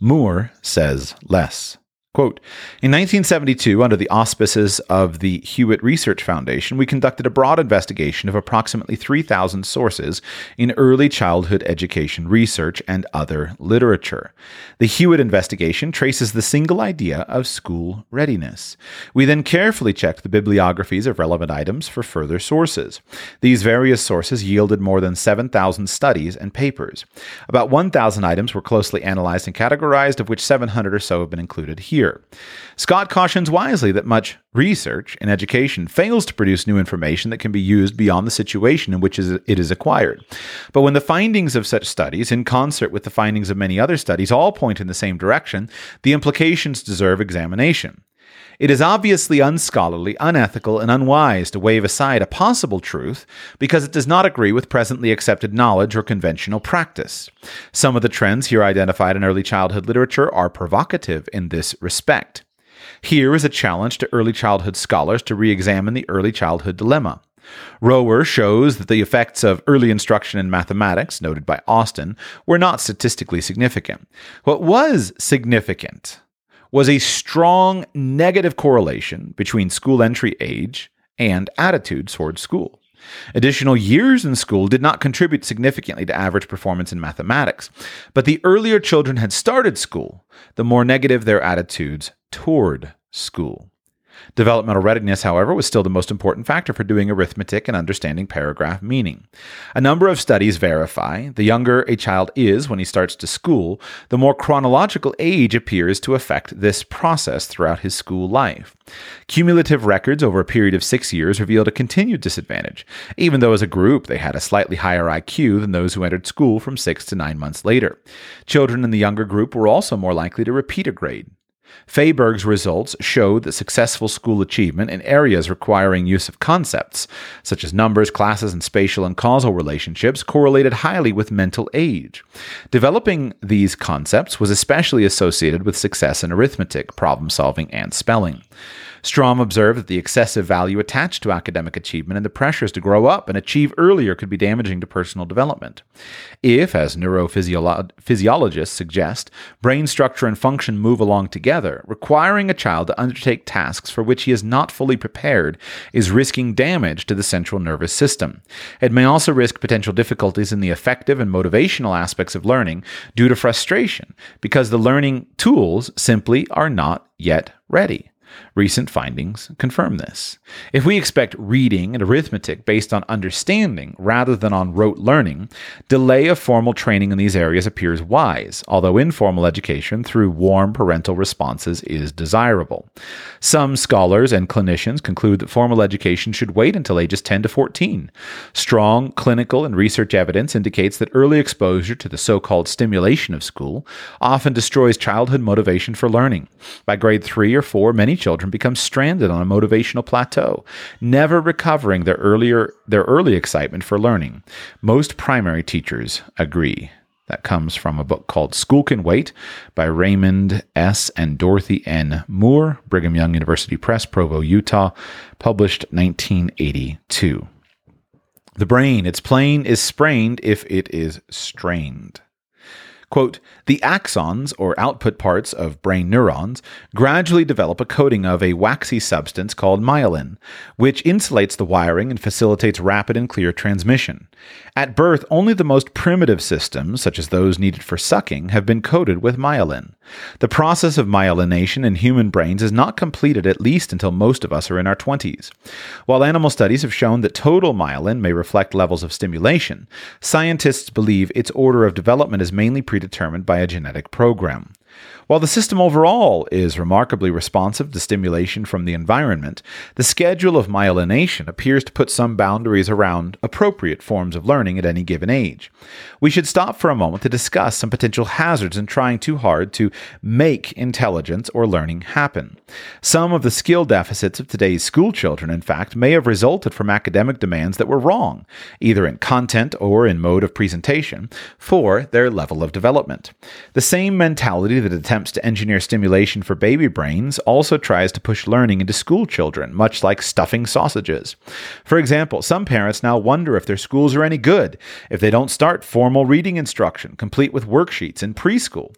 Moore says less. Quote, in 1972, under the auspices of the Hewitt Research Foundation, we conducted a broad investigation of approximately 3,000 sources in early childhood education research and other literature. The Hewitt investigation traces the single idea of school readiness. We then carefully checked the bibliographies of relevant items for further sources. These various sources yielded more than 7,000 studies and papers. About 1,000 items were closely analyzed and categorized, of which 700 or so have been included here. Here. Scott cautions wisely that much research in education fails to produce new information that can be used beyond the situation in which it is acquired. But when the findings of such studies, in concert with the findings of many other studies, all point in the same direction, the implications deserve examination. It is obviously unscholarly, unethical, and unwise to wave aside a possible truth because it does not agree with presently accepted knowledge or conventional practice. Some of the trends here identified in early childhood literature are provocative in this respect. Here is a challenge to early childhood scholars to re examine the early childhood dilemma. Rohwer shows that the effects of early instruction in mathematics, noted by Austin, were not statistically significant. What was significant was a strong negative correlation between school entry age and attitude towards school. Additional years in school did not contribute significantly to average performance in mathematics, but the earlier children had started school, the more negative their attitudes toward school. Developmental readiness, however, was still the most important factor for doing arithmetic and understanding paragraph meaning. A number of studies verify the younger a child is when he starts to school, the more chronological age appears to affect this process throughout his school life. Cumulative records over a period of six years revealed a continued disadvantage, even though as a group they had a slightly higher IQ than those who entered school from six to nine months later. Children in the younger group were also more likely to repeat a grade. Feyberg's results showed that successful school achievement in areas requiring use of concepts, such as numbers, classes, and spatial and causal relationships, correlated highly with mental age. Developing these concepts was especially associated with success in arithmetic, problem solving, and spelling. Strom observed that the excessive value attached to academic achievement and the pressures to grow up and achieve earlier could be damaging to personal development. If, as neurophysiologists suggest, brain structure and function move along together, requiring a child to undertake tasks for which he is not fully prepared is risking damage to the central nervous system. It may also risk potential difficulties in the effective and motivational aspects of learning due to frustration, because the learning tools simply are not yet ready. Recent findings confirm this. If we expect reading and arithmetic based on understanding rather than on rote learning, delay of formal training in these areas appears wise, although informal education through warm parental responses is desirable. Some scholars and clinicians conclude that formal education should wait until ages 10 to 14. Strong clinical and research evidence indicates that early exposure to the so called stimulation of school often destroys childhood motivation for learning. By grade 3 or 4, many children become stranded on a motivational plateau, never recovering their earlier their early excitement for learning. Most primary teachers agree. That comes from a book called School Can Wait by Raymond S. and Dorothy N. Moore, Brigham Young University Press, Provo, Utah, published 1982. The brain, its plane is sprained if it is strained. Quote, the axons, or output parts of brain neurons, gradually develop a coating of a waxy substance called myelin, which insulates the wiring and facilitates rapid and clear transmission. At birth, only the most primitive systems, such as those needed for sucking, have been coated with myelin. The process of myelination in human brains is not completed at least until most of us are in our 20s. While animal studies have shown that total myelin may reflect levels of stimulation, scientists believe its order of development is mainly predetermined by a genetic program. While the system overall is remarkably responsive to stimulation from the environment, the schedule of myelination appears to put some boundaries around appropriate forms of learning at any given age. We should stop for a moment to discuss some potential hazards in trying too hard to make intelligence or learning happen. Some of the skill deficits of today's school children, in fact, may have resulted from academic demands that were wrong, either in content or in mode of presentation, for their level of development. The same mentality that attempts to engineer stimulation for baby brains also tries to push learning into school children, much like stuffing sausages. For example, some parents now wonder if their schools are any good if they don't start formal reading instruction, complete with worksheets in preschool.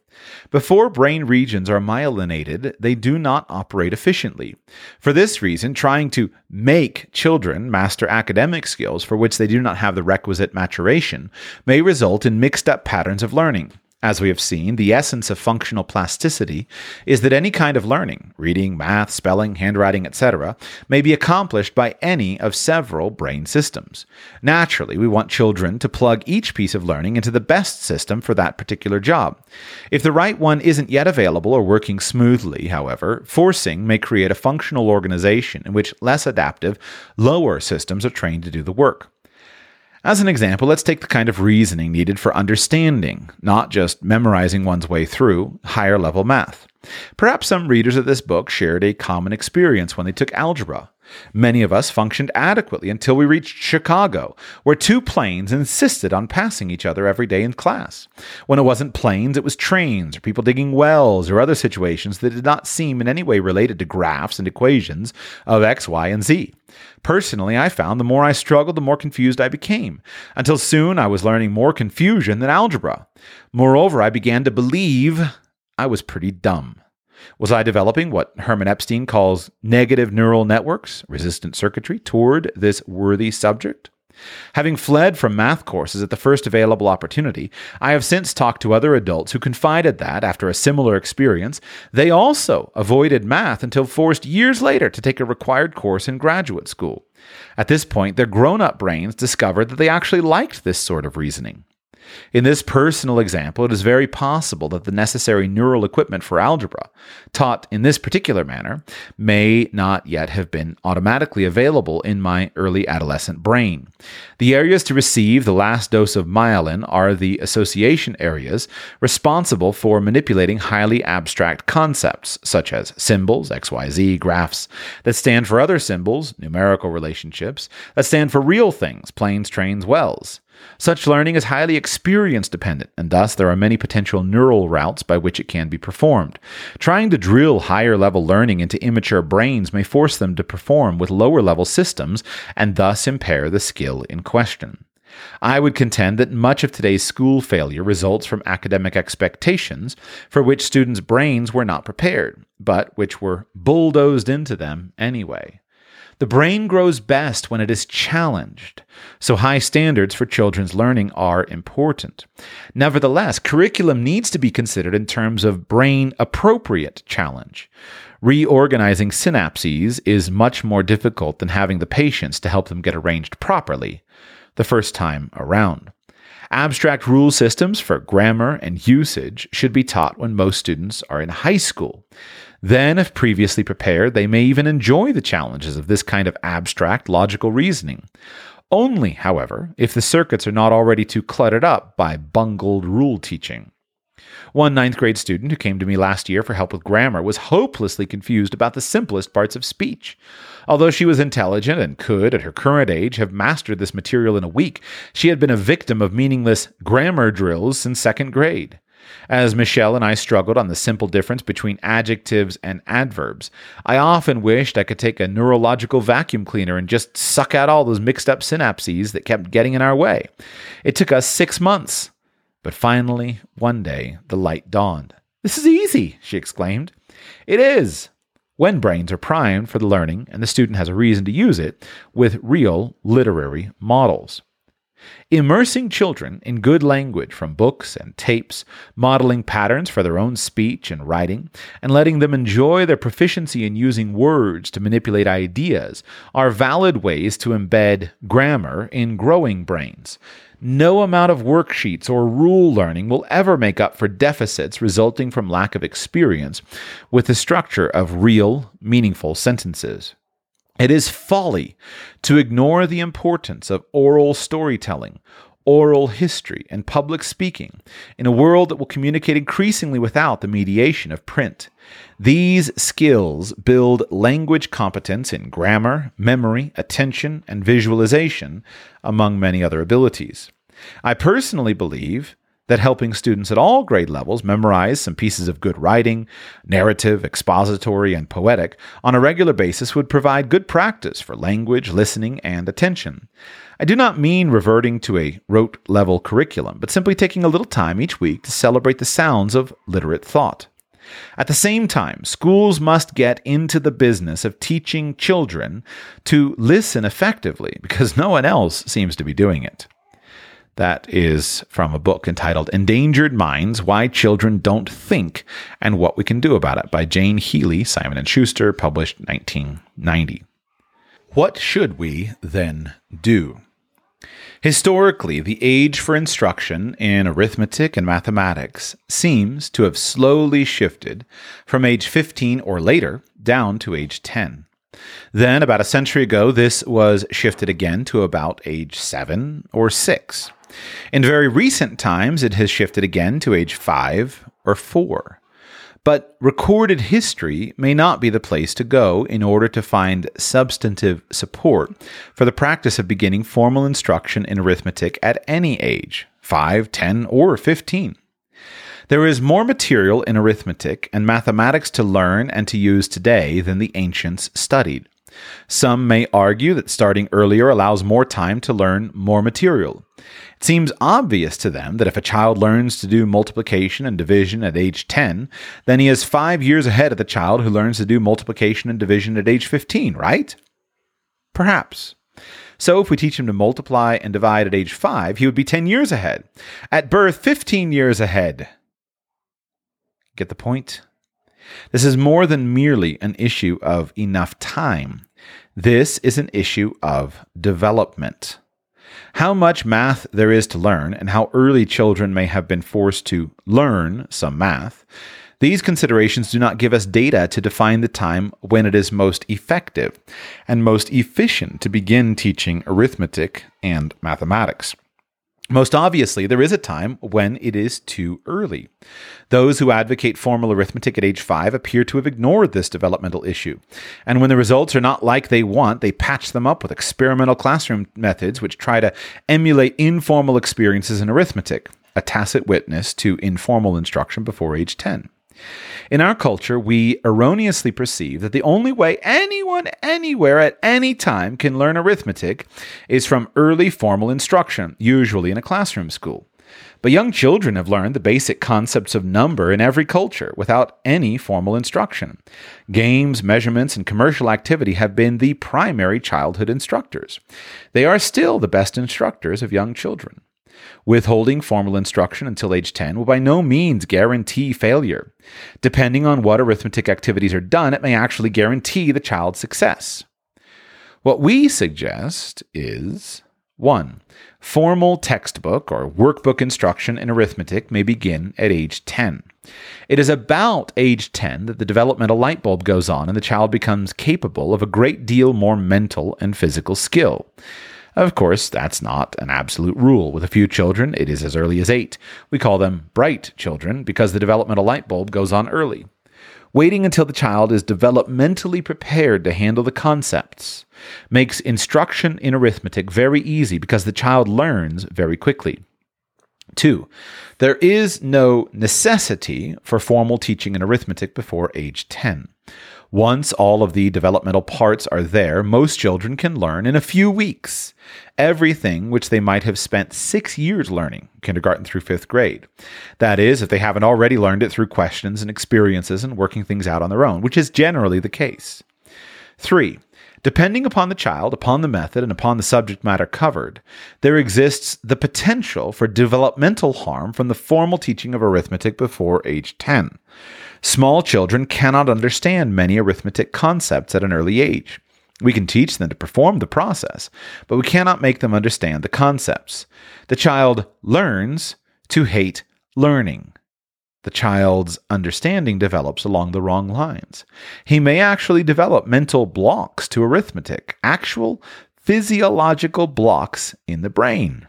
Before brain regions are myelinated, they do not operate efficiently. For this reason, trying to make children master academic skills for which they do not have the requisite maturation may result in mixed up patterns of learning. As we have seen, the essence of functional plasticity is that any kind of learning, reading, math, spelling, handwriting, etc., may be accomplished by any of several brain systems. Naturally, we want children to plug each piece of learning into the best system for that particular job. If the right one isn't yet available or working smoothly, however, forcing may create a functional organization in which less adaptive, lower systems are trained to do the work. As an example, let's take the kind of reasoning needed for understanding, not just memorizing one's way through, higher level math. Perhaps some readers of this book shared a common experience when they took algebra. Many of us functioned adequately until we reached Chicago, where two planes insisted on passing each other every day in class. When it wasn't planes, it was trains, or people digging wells, or other situations that did not seem in any way related to graphs and equations of x, y, and z. Personally, I found the more I struggled, the more confused I became, until soon I was learning more confusion than algebra. Moreover, I began to believe I was pretty dumb. Was I developing what Herman Epstein calls negative neural networks, resistant circuitry, toward this worthy subject? Having fled from math courses at the first available opportunity, I have since talked to other adults who confided that, after a similar experience, they also avoided math until forced years later to take a required course in graduate school. At this point, their grown up brains discovered that they actually liked this sort of reasoning. In this personal example, it is very possible that the necessary neural equipment for algebra, taught in this particular manner, may not yet have been automatically available in my early adolescent brain. The areas to receive the last dose of myelin are the association areas responsible for manipulating highly abstract concepts, such as symbols, XYZ, graphs, that stand for other symbols, numerical relationships, that stand for real things, planes, trains, wells. Such learning is highly experience dependent, and thus there are many potential neural routes by which it can be performed. Trying to drill higher level learning into immature brains may force them to perform with lower level systems and thus impair the skill in question. I would contend that much of today's school failure results from academic expectations for which students' brains were not prepared, but which were bulldozed into them anyway. The brain grows best when it is challenged, so high standards for children's learning are important. Nevertheless, curriculum needs to be considered in terms of brain appropriate challenge. Reorganizing synapses is much more difficult than having the patience to help them get arranged properly the first time around. Abstract rule systems for grammar and usage should be taught when most students are in high school. Then, if previously prepared, they may even enjoy the challenges of this kind of abstract logical reasoning. Only, however, if the circuits are not already too cluttered up by bungled rule teaching. One ninth grade student who came to me last year for help with grammar was hopelessly confused about the simplest parts of speech. Although she was intelligent and could, at her current age, have mastered this material in a week, she had been a victim of meaningless grammar drills since second grade. As Michelle and I struggled on the simple difference between adjectives and adverbs, I often wished I could take a neurological vacuum cleaner and just suck out all those mixed up synapses that kept getting in our way. It took us six months, but finally, one day, the light dawned. This is easy, she exclaimed. It is, when brains are primed for the learning and the student has a reason to use it with real literary models. Immersing children in good language from books and tapes, modeling patterns for their own speech and writing, and letting them enjoy their proficiency in using words to manipulate ideas are valid ways to embed grammar in growing brains. No amount of worksheets or rule learning will ever make up for deficits resulting from lack of experience with the structure of real, meaningful sentences. It is folly to ignore the importance of oral storytelling, oral history, and public speaking in a world that will communicate increasingly without the mediation of print. These skills build language competence in grammar, memory, attention, and visualization, among many other abilities. I personally believe that helping students at all grade levels memorize some pieces of good writing, narrative, expository, and poetic on a regular basis would provide good practice for language, listening, and attention. I do not mean reverting to a rote level curriculum, but simply taking a little time each week to celebrate the sounds of literate thought. At the same time, schools must get into the business of teaching children to listen effectively because no one else seems to be doing it. That is from a book entitled Endangered Minds Why Children Don't Think and What We Can Do About It by Jane Healy, Simon & Schuster, published 1990. What should we then do? Historically, the age for instruction in arithmetic and mathematics seems to have slowly shifted from age 15 or later down to age 10. Then, about a century ago, this was shifted again to about age 7 or 6. In very recent times, it has shifted again to age 5 or 4. But recorded history may not be the place to go in order to find substantive support for the practice of beginning formal instruction in arithmetic at any age 5, 10, or 15. There is more material in arithmetic and mathematics to learn and to use today than the ancients studied. Some may argue that starting earlier allows more time to learn more material. It seems obvious to them that if a child learns to do multiplication and division at age 10, then he is five years ahead of the child who learns to do multiplication and division at age 15, right? Perhaps. So if we teach him to multiply and divide at age 5, he would be 10 years ahead. At birth, 15 years ahead. Get the point? This is more than merely an issue of enough time. This is an issue of development. How much math there is to learn, and how early children may have been forced to learn some math, these considerations do not give us data to define the time when it is most effective and most efficient to begin teaching arithmetic and mathematics. Most obviously, there is a time when it is too early. Those who advocate formal arithmetic at age five appear to have ignored this developmental issue. And when the results are not like they want, they patch them up with experimental classroom methods which try to emulate informal experiences in arithmetic, a tacit witness to informal instruction before age 10. In our culture, we erroneously perceive that the only way anyone anywhere at any time can learn arithmetic is from early formal instruction, usually in a classroom school. But young children have learned the basic concepts of number in every culture without any formal instruction. Games, measurements, and commercial activity have been the primary childhood instructors. They are still the best instructors of young children. Withholding formal instruction until age 10 will by no means guarantee failure. Depending on what arithmetic activities are done, it may actually guarantee the child's success. What we suggest is 1. Formal textbook or workbook instruction in arithmetic may begin at age 10. It is about age 10 that the developmental light bulb goes on and the child becomes capable of a great deal more mental and physical skill. Of course, that's not an absolute rule. With a few children, it is as early as eight. We call them bright children because the developmental light bulb goes on early. Waiting until the child is developmentally prepared to handle the concepts makes instruction in arithmetic very easy because the child learns very quickly. Two, there is no necessity for formal teaching in arithmetic before age 10. Once all of the developmental parts are there, most children can learn in a few weeks everything which they might have spent six years learning, kindergarten through fifth grade. That is, if they haven't already learned it through questions and experiences and working things out on their own, which is generally the case. Three, Depending upon the child, upon the method, and upon the subject matter covered, there exists the potential for developmental harm from the formal teaching of arithmetic before age 10. Small children cannot understand many arithmetic concepts at an early age. We can teach them to perform the process, but we cannot make them understand the concepts. The child learns to hate learning. The child's understanding develops along the wrong lines. He may actually develop mental blocks to arithmetic, actual physiological blocks in the brain.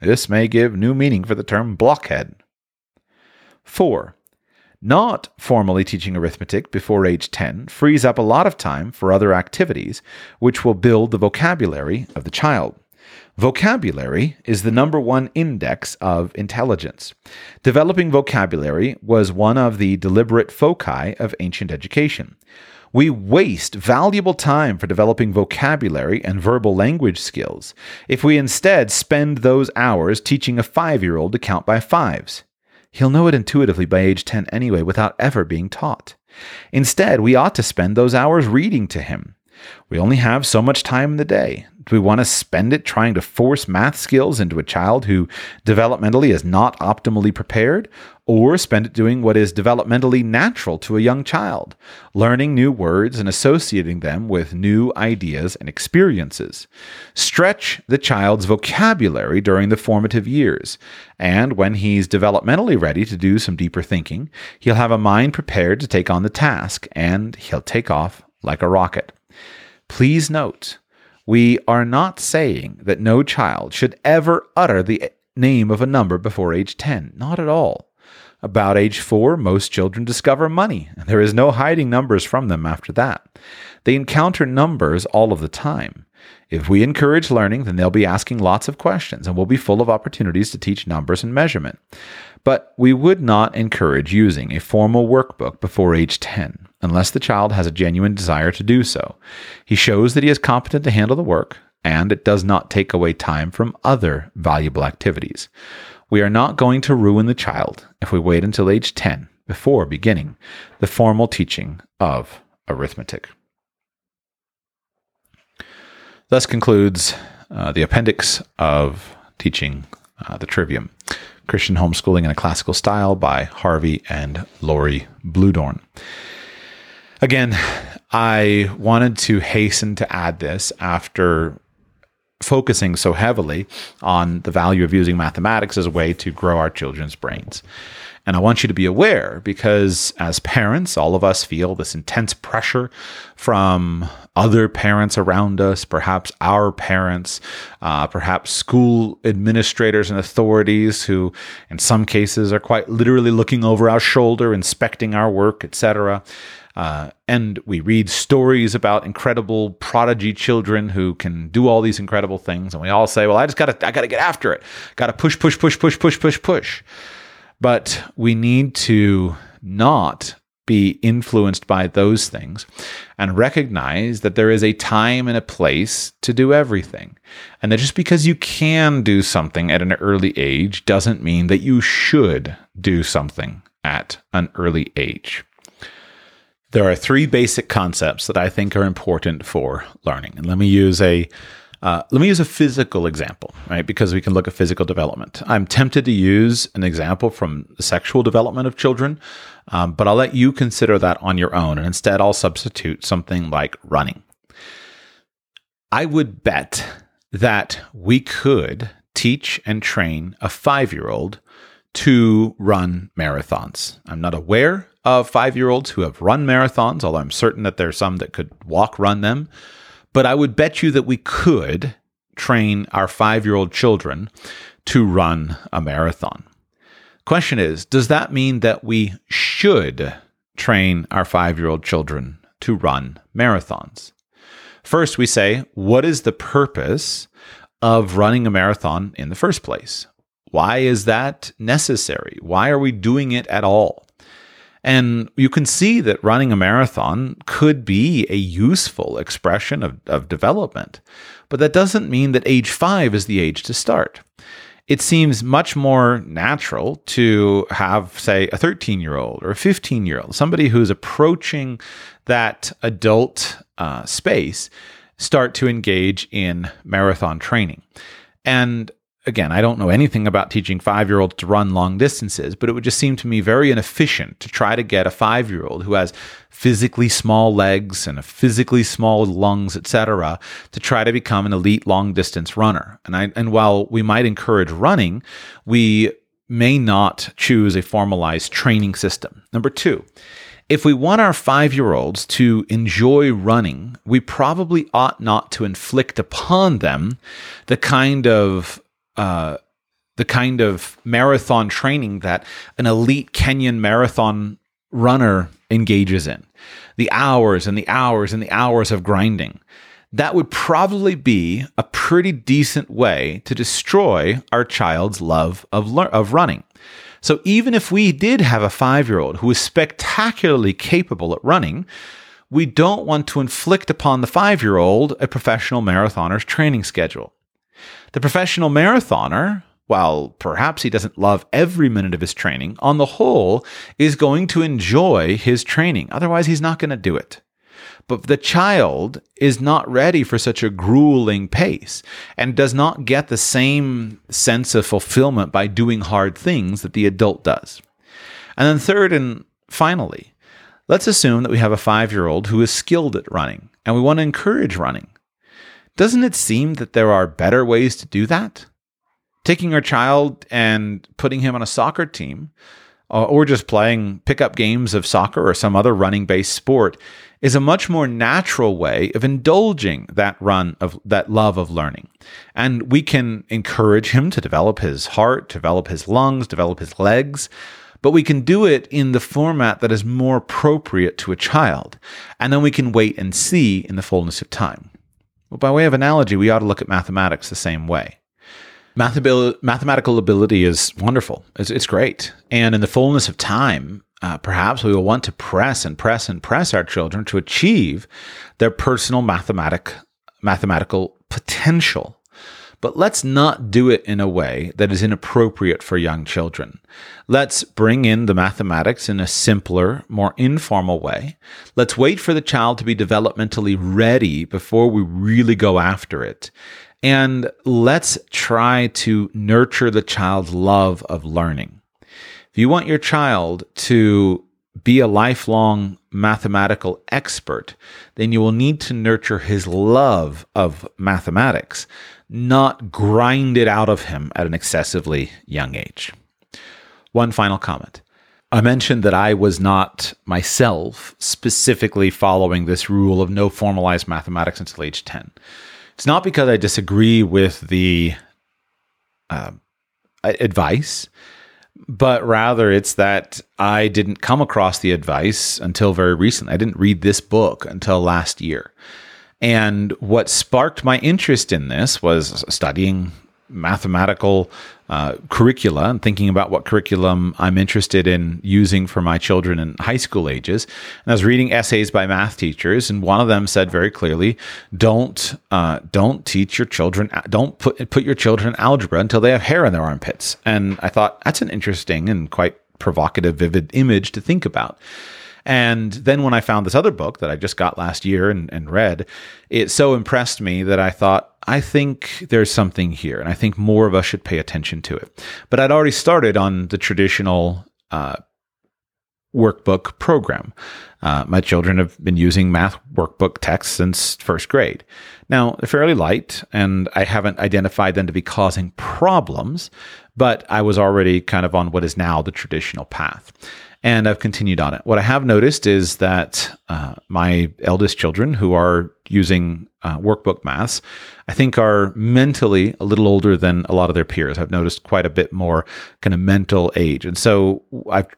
This may give new meaning for the term blockhead. 4. Not formally teaching arithmetic before age 10 frees up a lot of time for other activities which will build the vocabulary of the child. Vocabulary is the number one index of intelligence. Developing vocabulary was one of the deliberate foci of ancient education. We waste valuable time for developing vocabulary and verbal language skills if we instead spend those hours teaching a five year old to count by fives. He'll know it intuitively by age 10 anyway without ever being taught. Instead, we ought to spend those hours reading to him. We only have so much time in the day. Do we want to spend it trying to force math skills into a child who developmentally is not optimally prepared? Or spend it doing what is developmentally natural to a young child, learning new words and associating them with new ideas and experiences? Stretch the child's vocabulary during the formative years, and when he's developmentally ready to do some deeper thinking, he'll have a mind prepared to take on the task and he'll take off like a rocket. Please note, we are not saying that no child should ever utter the name of a number before age 10. Not at all. About age four, most children discover money, and there is no hiding numbers from them after that. They encounter numbers all of the time. If we encourage learning, then they'll be asking lots of questions and we'll be full of opportunities to teach numbers and measurement. But we would not encourage using a formal workbook before age 10 unless the child has a genuine desire to do so. He shows that he is competent to handle the work, and it does not take away time from other valuable activities. We are not going to ruin the child if we wait until age 10 before beginning the formal teaching of arithmetic. Thus concludes uh, the appendix of teaching uh, the trivium Christian Homeschooling in a Classical Style by Harvey and Laurie Bluedorn. Again, I wanted to hasten to add this after focusing so heavily on the value of using mathematics as a way to grow our children's brains. And I want you to be aware because as parents, all of us feel this intense pressure from other parents around us, perhaps our parents, uh, perhaps school administrators and authorities who, in some cases, are quite literally looking over our shoulder, inspecting our work, etc. Uh, and we read stories about incredible prodigy children who can do all these incredible things, and we all say, "Well, I just got to, I got to get after it. Got to push, push, push, push, push, push, push." But we need to not be influenced by those things and recognize that there is a time and a place to do everything. And that just because you can do something at an early age doesn't mean that you should do something at an early age. There are three basic concepts that I think are important for learning. And let me use a uh, let me use a physical example, right? Because we can look at physical development. I'm tempted to use an example from the sexual development of children, um, but I'll let you consider that on your own. And instead, I'll substitute something like running. I would bet that we could teach and train a five year old to run marathons. I'm not aware of five year olds who have run marathons, although I'm certain that there are some that could walk run them. But I would bet you that we could train our five year old children to run a marathon. Question is Does that mean that we should train our five year old children to run marathons? First, we say, What is the purpose of running a marathon in the first place? Why is that necessary? Why are we doing it at all? And you can see that running a marathon could be a useful expression of, of development. But that doesn't mean that age five is the age to start. It seems much more natural to have, say, a 13 year old or a 15 year old, somebody who's approaching that adult uh, space, start to engage in marathon training. And again, I don't know anything about teaching five year olds to run long distances, but it would just seem to me very inefficient to try to get a five year old who has physically small legs and a physically small lungs, etc., to try to become an elite long distance runner. And I, and while we might encourage running, we may not choose a formalized training system. Number two, if we want our five year olds to enjoy running, we probably ought not to inflict upon them the kind of the kind of marathon training that an elite Kenyan marathon runner engages in. The hours and the hours and the hours of grinding. That would probably be a pretty decent way to destroy our child's love of, of running. So even if we did have a five year old who is spectacularly capable at running, we don't want to inflict upon the five year old a professional marathoner's training schedule. The professional marathoner, while perhaps he doesn't love every minute of his training, on the whole is going to enjoy his training. Otherwise, he's not going to do it. But the child is not ready for such a grueling pace and does not get the same sense of fulfillment by doing hard things that the adult does. And then, third and finally, let's assume that we have a five year old who is skilled at running and we want to encourage running. Doesn't it seem that there are better ways to do that? Taking our child and putting him on a soccer team uh, or just playing pickup games of soccer or some other running based sport is a much more natural way of indulging that run of that love of learning. And we can encourage him to develop his heart, develop his lungs, develop his legs, but we can do it in the format that is more appropriate to a child. And then we can wait and see in the fullness of time. Well, by way of analogy, we ought to look at mathematics the same way. mathematical ability is wonderful. It's, it's, great. And in the fullness of time, uh, perhaps we will want to press and press and press our children to achieve their personal mathematic, mathematical potential. But let's not do it in a way that is inappropriate for young children. Let's bring in the mathematics in a simpler, more informal way. Let's wait for the child to be developmentally ready before we really go after it. And let's try to nurture the child's love of learning. If you want your child to be a lifelong mathematical expert, then you will need to nurture his love of mathematics, not grind it out of him at an excessively young age. One final comment. I mentioned that I was not myself specifically following this rule of no formalized mathematics until age 10. It's not because I disagree with the uh, advice but rather it's that I didn't come across the advice until very recently. I didn't read this book until last year. And what sparked my interest in this was studying mathematical uh, curricula and thinking about what curriculum I'm interested in using for my children in high school ages. And I was reading essays by math teachers, and one of them said very clearly, "Don't uh, don't teach your children don't put put your children in algebra until they have hair in their armpits." And I thought that's an interesting and quite provocative, vivid image to think about. And then when I found this other book that I just got last year and, and read, it so impressed me that I thought, I think there's something here. And I think more of us should pay attention to it. But I'd already started on the traditional uh, workbook program. Uh, my children have been using math workbook texts since first grade. Now, they're fairly light, and I haven't identified them to be causing problems, but I was already kind of on what is now the traditional path and I've continued on it. What I have noticed is that uh, my eldest children, who are using uh, workbook maths, I think are mentally a little older than a lot of their peers. I've noticed quite a bit more kind of mental age. And so I've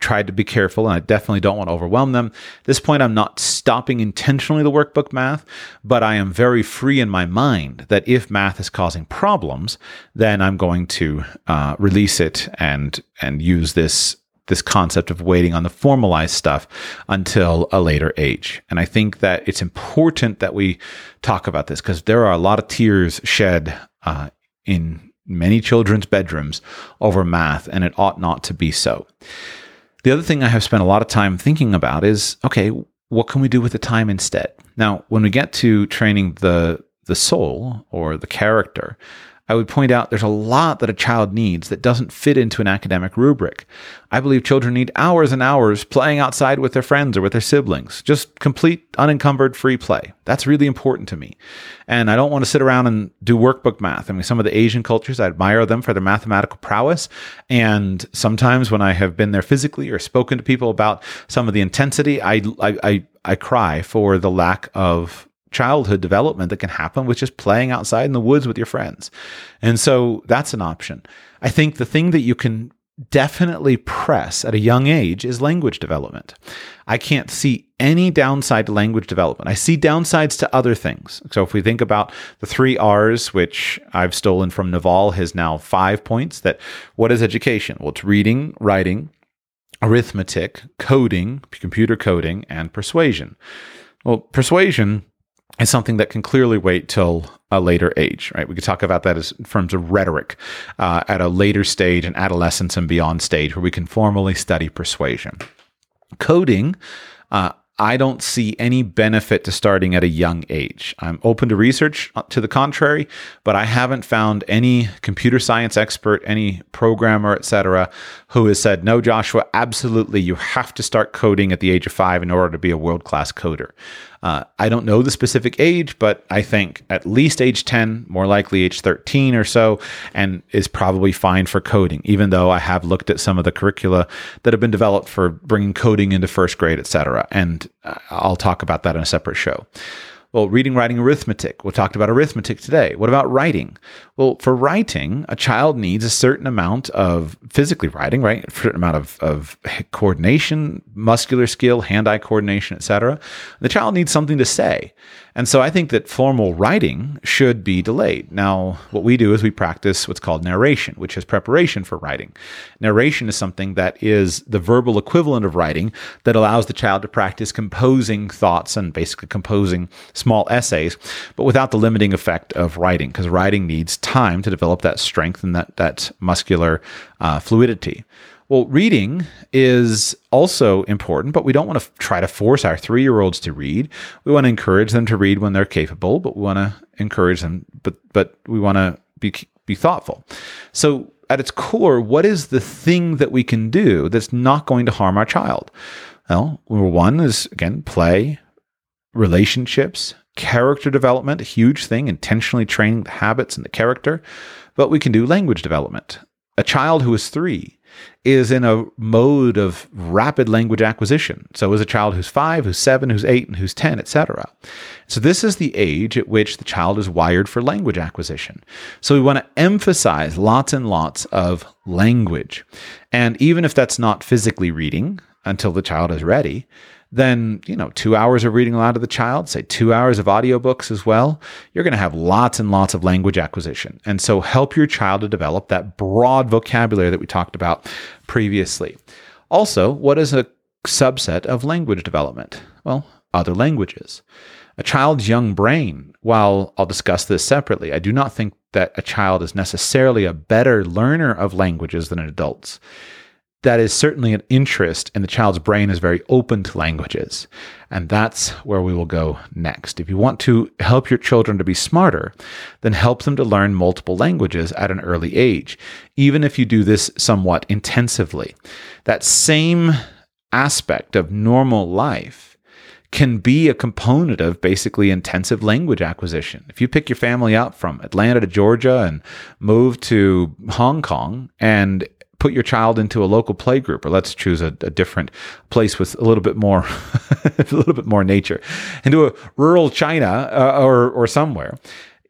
tried to be careful and I definitely don't want to overwhelm them. At this point, I'm not stopping intentionally the workbook math, but I am very free in my mind that if math is causing problems, then I'm going to uh, release it and and use this this concept of waiting on the formalized stuff until a later age. And I think that it's important that we talk about this because there are a lot of tears shed uh, in many children's bedrooms over math, and it ought not to be so. The other thing I have spent a lot of time thinking about is okay, what can we do with the time instead? Now, when we get to training the the soul or the character, I would point out there's a lot that a child needs that doesn't fit into an academic rubric. I believe children need hours and hours playing outside with their friends or with their siblings, just complete, unencumbered, free play. That's really important to me. And I don't want to sit around and do workbook math. I mean, some of the Asian cultures, I admire them for their mathematical prowess. And sometimes when I have been there physically or spoken to people about some of the intensity, I, I, I, I cry for the lack of childhood development that can happen with just playing outside in the woods with your friends. And so that's an option. I think the thing that you can definitely press at a young age is language development. I can't see any downside to language development. I see downsides to other things. So if we think about the three R's, which I've stolen from Naval, has now five points that what is education? Well, it's reading, writing, arithmetic, coding, computer coding, and persuasion. Well, persuasion is something that can clearly wait till a later age, right? We could talk about that as in terms of rhetoric uh, at a later stage, an adolescence and beyond stage, where we can formally study persuasion. Coding, uh, I don't see any benefit to starting at a young age. I'm open to research uh, to the contrary, but I haven't found any computer science expert, any programmer, etc., who has said, "No, Joshua, absolutely, you have to start coding at the age of five in order to be a world class coder." Uh, I don't know the specific age, but I think at least age 10, more likely age 13 or so, and is probably fine for coding, even though I have looked at some of the curricula that have been developed for bringing coding into first grade, et cetera. And uh, I'll talk about that in a separate show. Well, reading, writing, arithmetic. We talked about arithmetic today. What about writing? Well, for writing, a child needs a certain amount of physically writing, right? A certain amount of, of coordination, muscular skill, hand-eye coordination, etc. The child needs something to say. And so I think that formal writing should be delayed. Now, what we do is we practice what's called narration, which is preparation for writing. Narration is something that is the verbal equivalent of writing that allows the child to practice composing thoughts and basically composing small essays, but without the limiting effect of writing, because writing needs time to develop that strength and that, that muscular uh, fluidity. Well, reading is also important, but we don't want to f- try to force our three year olds to read. We want to encourage them to read when they're capable, but we want to encourage them, but but we want to be be thoughtful. So, at its core, what is the thing that we can do that's not going to harm our child? Well, number one is again play, relationships, character development, a huge thing, intentionally training the habits and the character. But we can do language development. A child who is three is in a mode of rapid language acquisition. So is a child who's five, who's seven, who's eight, and who's 10, etc. So this is the age at which the child is wired for language acquisition. So we want to emphasize lots and lots of language. And even if that's not physically reading until the child is ready, then, you know, two hours of reading aloud to the child, say two hours of audiobooks as well, you're going to have lots and lots of language acquisition. And so help your child to develop that broad vocabulary that we talked about previously. Also, what is a subset of language development? Well, other languages. A child's young brain, while I'll discuss this separately, I do not think that a child is necessarily a better learner of languages than adults that is certainly an interest, and the child's brain is very open to languages. And that's where we will go next. If you want to help your children to be smarter, then help them to learn multiple languages at an early age, even if you do this somewhat intensively. That same aspect of normal life can be a component of basically intensive language acquisition. If you pick your family up from Atlanta to Georgia and move to Hong Kong and put your child into a local play group, or let's choose a, a different place with a little bit more, <laughs> a little bit more nature, into a rural China uh, or or somewhere,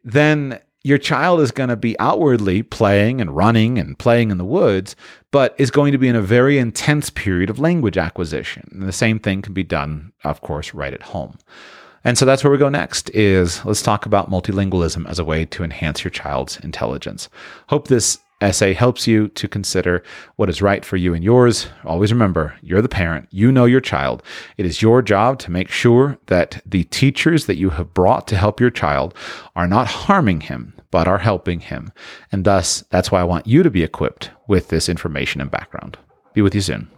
then your child is going to be outwardly playing and running and playing in the woods, but is going to be in a very intense period of language acquisition. And the same thing can be done, of course, right at home. And so that's where we go next is let's talk about multilingualism as a way to enhance your child's intelligence. Hope this essay helps you to consider what is right for you and yours. Always remember, you're the parent, you know your child. It is your job to make sure that the teachers that you have brought to help your child are not harming him, but are helping him. And thus, that's why I want you to be equipped with this information and background. Be with you soon.